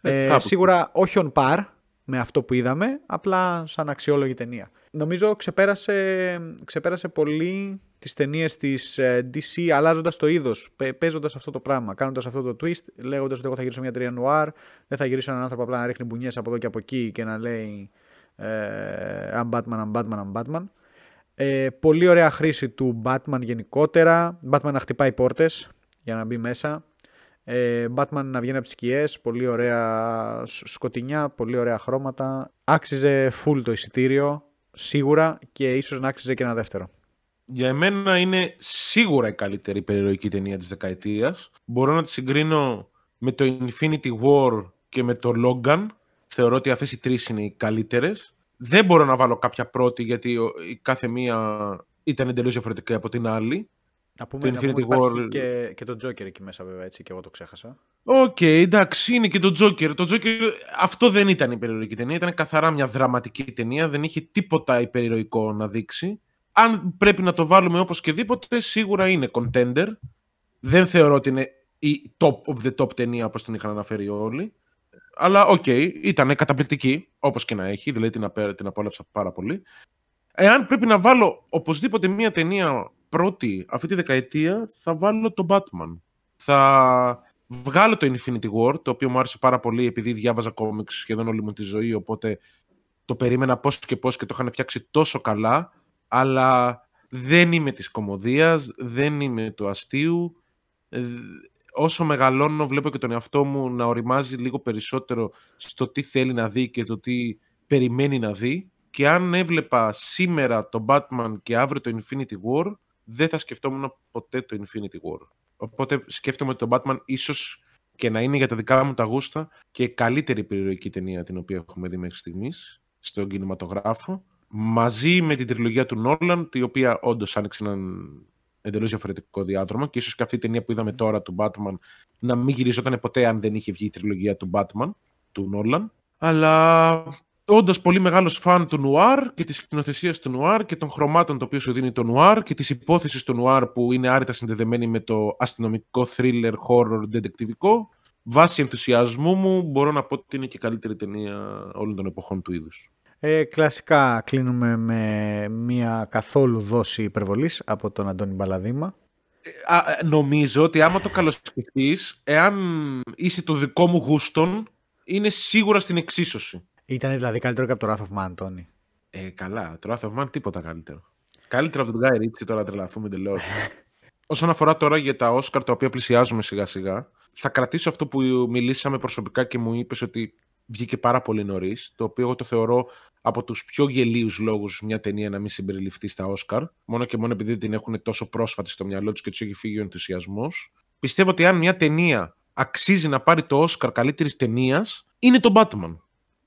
Ε, Ε, κάπου. σίγουρα όχι on par με αυτό που είδαμε, απλά σαν αξιόλογη ταινία. Νομίζω ξεπέρασε, ξεπέρασε πολύ τις ταινίες της ε, DC αλλάζοντας το είδος, πε- παίζοντας αυτό το πράγμα, κάνοντας αυτό το twist, λέγοντας ότι εγώ θα γυρίσω μια ταινία noir, δεν θα γυρίσω έναν άνθρωπο απλά να ρίχνει μπουνιές από εδώ και από εκεί και να λέει ε, I'm Batman, I'm Batman, I'm Batman. Ε, πολύ ωραία χρήση του Batman γενικότερα. Batman να χτυπάει πόρτες για να μπει μέσα. Ε, Batman να βγαίνει από τις σκιές. Πολύ ωραία σ- σκοτεινιά, πολύ ωραία χρώματα. Άξιζε full το εισιτήριο, σίγουρα, και ίσως να άξιζε και ένα δεύτερο. Για εμένα είναι σίγουρα η καλύτερη περιρροϊκή ταινία της δεκαετίας. Μπορώ να τη συγκρίνω με το Infinity War και με το Logan. Θεωρώ ότι αυτές οι τρεις είναι οι καλύτερες. Δεν μπορώ να βάλω κάποια πρώτη γιατί ο- η κάθε μία ήταν εντελώς διαφορετική από την άλλη. Να πούμε, Το να πούμε Infinity ότι υπάρχει War- και, και το Joker εκεί μέσα βέβαια, έτσι, και εγώ το ξέχασα. Οκ, εντάξει, είναι και το Joker. Το Joker, αυτό δεν ήταν η υπερηρωική ταινία, ήταν καθαρά μια δραματική ταινία, δεν είχε τίποτα υπερηρωικό να δείξει. αν πρέπει να το βάλουμε οπωσδήποτε, σίγουρα είναι contender. Δεν θεωρώ ότι είναι η top of the top ταινία όπως την είχαν αναφέρει όλοι. Αλλά OK, okay, ήταν καταπληκτική, όπως και να έχει, δηλαδή την, απέ, την απόλαυσα πάρα πολύ. Εάν πρέπει να βάλω οπωσδήποτε μία ταινία πρώτη αυτή τη δεκαετία, θα βάλω το Batman. Θα βγάλω το Infinity War, το οποίο μου άρεσε πάρα πολύ επειδή διάβαζα κόμιξ σχεδόν όλη μου τη ζωή, οπότε το περίμενα πώς και πώς και το είχαν φτιάξει τόσο καλά, αλλά δεν είμαι της κομμωδίας, δεν είμαι του αστείου. Ε, όσο μεγαλώνω βλέπω και τον εαυτό μου να οριμάζει λίγο περισσότερο στο τι θέλει να δει και το τι περιμένει να δει και αν έβλεπα σήμερα το Batman και αύριο το Infinity War δεν θα σκεφτόμουν ποτέ το Infinity War. Οπότε σκέφτομαι ότι το Batman ίσως και να είναι για τα δικά μου τα γούστα και καλύτερη περιοχή ταινία την οποία έχουμε δει μέχρι στιγμής στον κινηματογράφο μαζί με την τριλογία του Νόλαν, η οποία όντως άνοιξε έναν εντελώς διαφορετικό διάδρομο και ίσως και αυτή η ταινία που είδαμε τώρα του Batman να μην γυριζόταν ποτέ αν δεν είχε βγει η τριλογία του Batman, του Νόλαν. Αλλά όντως πολύ μεγάλος φαν του νουάρ και της σκηνοθεσίας του νουάρ και των χρωμάτων το οποίο σου δίνει το νουάρ και της υπόθεσης του νουάρ που είναι άρρητα συνδεδεμένη με το αστυνομικό thriller, horror, δεντεκτιβικό. Βάσει ενθουσιασμού μου μπορώ να πω ότι είναι και η καλύτερη ταινία όλων των εποχών του είδους. Ε, κλασικά κλείνουμε με μια καθόλου δόση υπερβολής από τον Αντώνη Μπαλαδήμα. Ε, α, ε, νομίζω ότι άμα το καλοσκεφτείς, εάν είσαι το δικό μου γούστον, είναι σίγουρα στην εξίσωση. Ήταν δηλαδή καλύτερο και από το Wrath of Man, Αντώνη. Ε, καλά. Το Wrath of Man τίποτα καλύτερο. Καλύτερο από τον Guy Ritchie τώρα τρελαθούμε τελείω. Όσον αφορά τώρα για τα Όσκαρ τα οποία πλησιάζουμε σιγά σιγά, θα κρατήσω αυτό που μιλήσαμε προσωπικά και μου είπες ότι βγήκε πάρα πολύ νωρίς, το οποίο εγώ το θεωρώ από τους πιο γελίους λόγους μια ταινία να μην συμπεριληφθεί στα Όσκαρ, μόνο και μόνο επειδή την έχουν τόσο πρόσφατη στο μυαλό του και τους έχει φύγει ο ενθουσιασμός. Πιστεύω ότι αν μια ταινία αξίζει να πάρει το Όσκαρ καλύτερης ταινίας, είναι το Batman.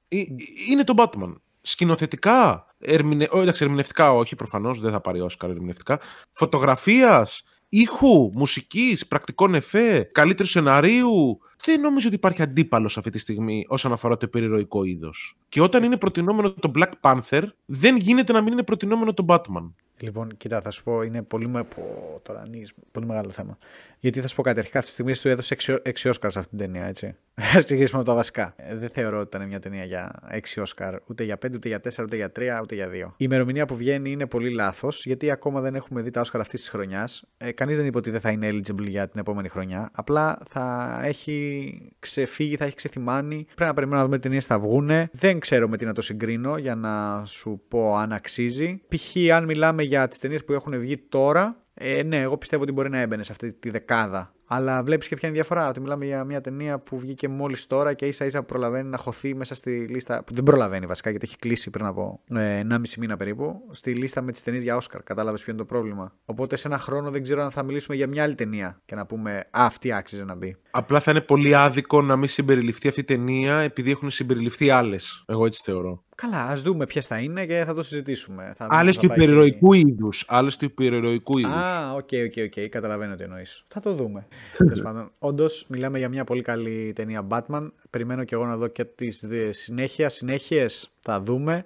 Ε, είναι το Batman. Σκηνοθετικά, ερμηνε... εντάξει, ερμηνευτικά όχι, προφανώς δεν θα πάρει Όσκαρ ερμηνευτικά. Φωτογραφίας, ήχου, μουσικής, πρακτικών εφέ, καλύτερου σεναρίου. Δεν νομίζω ότι υπάρχει αντίπαλος αυτή τη στιγμή όσον αφορά το υπερηρωικό είδος. Και όταν είναι προτινόμενο το Black Panther, δεν γίνεται να μην είναι προτινόμενο το Batman. Λοιπόν, κοίτα, θα σου πω, είναι πολύ, με... πω, τώρα, πολύ μεγάλο θέμα. Γιατί θα σου πω κάτι, αρχικά αυτή τη στιγμή του έδωσε 6 Όσκαρ σε αυτή την ταινία, έτσι. Α ξεκινήσουμε με τα βασικά. Ε, δεν θεωρώ ότι ήταν μια ταινία για 6 Όσκαρ, ούτε για 5, ούτε για 4, ούτε για 3, ούτε για 2. Η ημερομηνία που βγαίνει είναι πολύ λάθος, γιατί ακόμα δεν έχουμε δει τα Όσκαρ αυτής της χρονιάς. Ε, Κανείς δεν είπε ότι δεν θα είναι eligible για την επόμενη χρονιά. Απλά θα έχει ξεφύγει, θα έχει ξεθυμάνει. Πρέπει να περιμένουμε να δούμε ταινίες θα βγούνε. Δεν ξέρω με τι να το συγκρίνω για να σου πω αν αξίζει. Π.χ. αν μιλάμε για τις ταινίες που έχουν βγει τώρα, ε, ναι, εγώ πιστεύω ότι μπορεί να έμπαινε σε αυτή τη δεκάδα αλλά βλέπεις και ποια είναι η διαφορά. Ότι μιλάμε για μια ταινία που βγήκε μόλις τώρα και ίσα ίσα προλαβαίνει να χωθεί μέσα στη λίστα. Που δεν προλαβαίνει βασικά γιατί έχει κλείσει πριν από ε, 1,5 μήνα περίπου. Στη λίστα με τις ταινίες για Όσκαρ. Κατάλαβες ποιο είναι το πρόβλημα. Οπότε σε ένα χρόνο δεν ξέρω αν θα μιλήσουμε για μια άλλη ταινία και να πούμε Α, αυτή άξιζε να μπει. Απλά θα είναι πολύ άδικο να μην συμπεριληφθεί αυτή η ταινία επειδή έχουν συμπεριληφθεί άλλες. Εγώ έτσι θεωρώ. Καλά, ας δούμε ποιες θα είναι και θα το συζητήσουμε. Άλλες του υπερηρωικού είδους. Άλλες του υπερηρωικού είδους. Α, OK, OK, OK. Καταλαβαίνω τι εννοείς. Θα το δούμε. Όντως, μιλάμε για μια πολύ καλή ταινία Batman. Περιμένω και εγώ να δω και τις συνέχεια. Συνέχειες θα δούμε.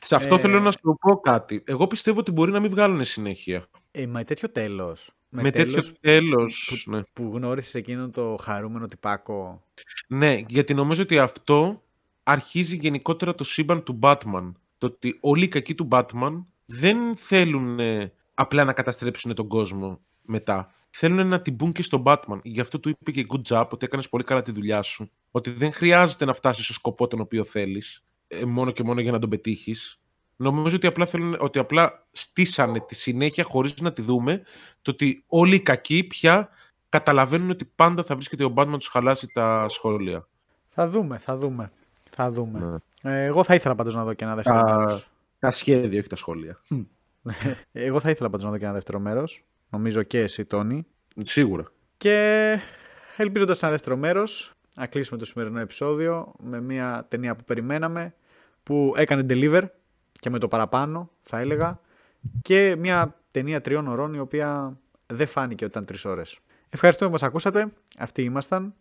Σε αυτό ε... θέλω να σου πω κάτι. Εγώ πιστεύω ότι μπορεί να μην βγάλουν συνέχεια. Ε, με τέτοιο τέλος. Με, με τέτοιο τέλος. Που, ναι. που γνώρισες εκείνο το χαρούμενο τυπάκο. Ναι, γιατί νομίζω ότι αυτό αρχίζει γενικότερα το σύμπαν του Batman. Το ότι όλοι οι κακοί του Batman δεν θέλουν απλά να καταστρέψουν τον κόσμο μετά. Θέλουν να την μπουν και στον Batman. Γι' αυτό του είπε και good job ότι έκανες πολύ καλά τη δουλειά σου. Ότι δεν χρειάζεται να φτάσεις στο σκοπό τον οποίο θέλεις, ε, μόνο και μόνο για να τον πετύχεις. Νομίζω ότι απλά, θέλουν, ότι απλά στήσανε τη συνέχεια χωρίς να τη δούμε. Το ότι όλοι οι κακοί πια καταλαβαίνουν ότι πάντα θα βρίσκεται ο Batman να τους χαλάσει τα σχόλια. Θα δούμε, θα δούμε. Θα δούμε. Ναι. Ε, εγώ θα ήθελα πάντως να δω και ένα δεύτερο τα... μέρος. Τα σχέδια, όχι τα σχόλια. εγώ θα ήθελα πάντως να δω και ένα δεύτερο μέρος. Νομίζω και εσύ, Τόνι. Σίγουρα. Και ελπίζοντας ένα δεύτερο μέρος, να κλείσουμε το σημερινό επεισόδιο με μια ταινία που περιμέναμε, που έκανε deliver και με το παραπάνω, θα έλεγα, και μια ταινία τριών ωρών η οποία δεν φάνηκε ότι ήταν τρεις ώρες. Ευχαριστούμε που μας ακούσατε. Αυτοί ήμασταν.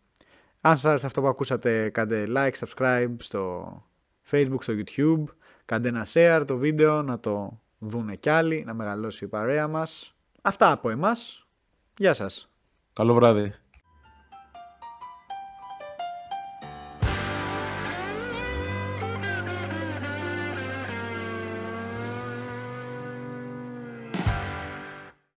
Αν σας άρεσε αυτό που ακούσατε, κάντε like, subscribe στο facebook, στο youtube, κάντε ένα share το βίντεο, να το δούνε κι άλλοι, να μεγαλώσει η παρέα μας. Αυτά από εμάς. Γεια σας. Καλό βράδυ.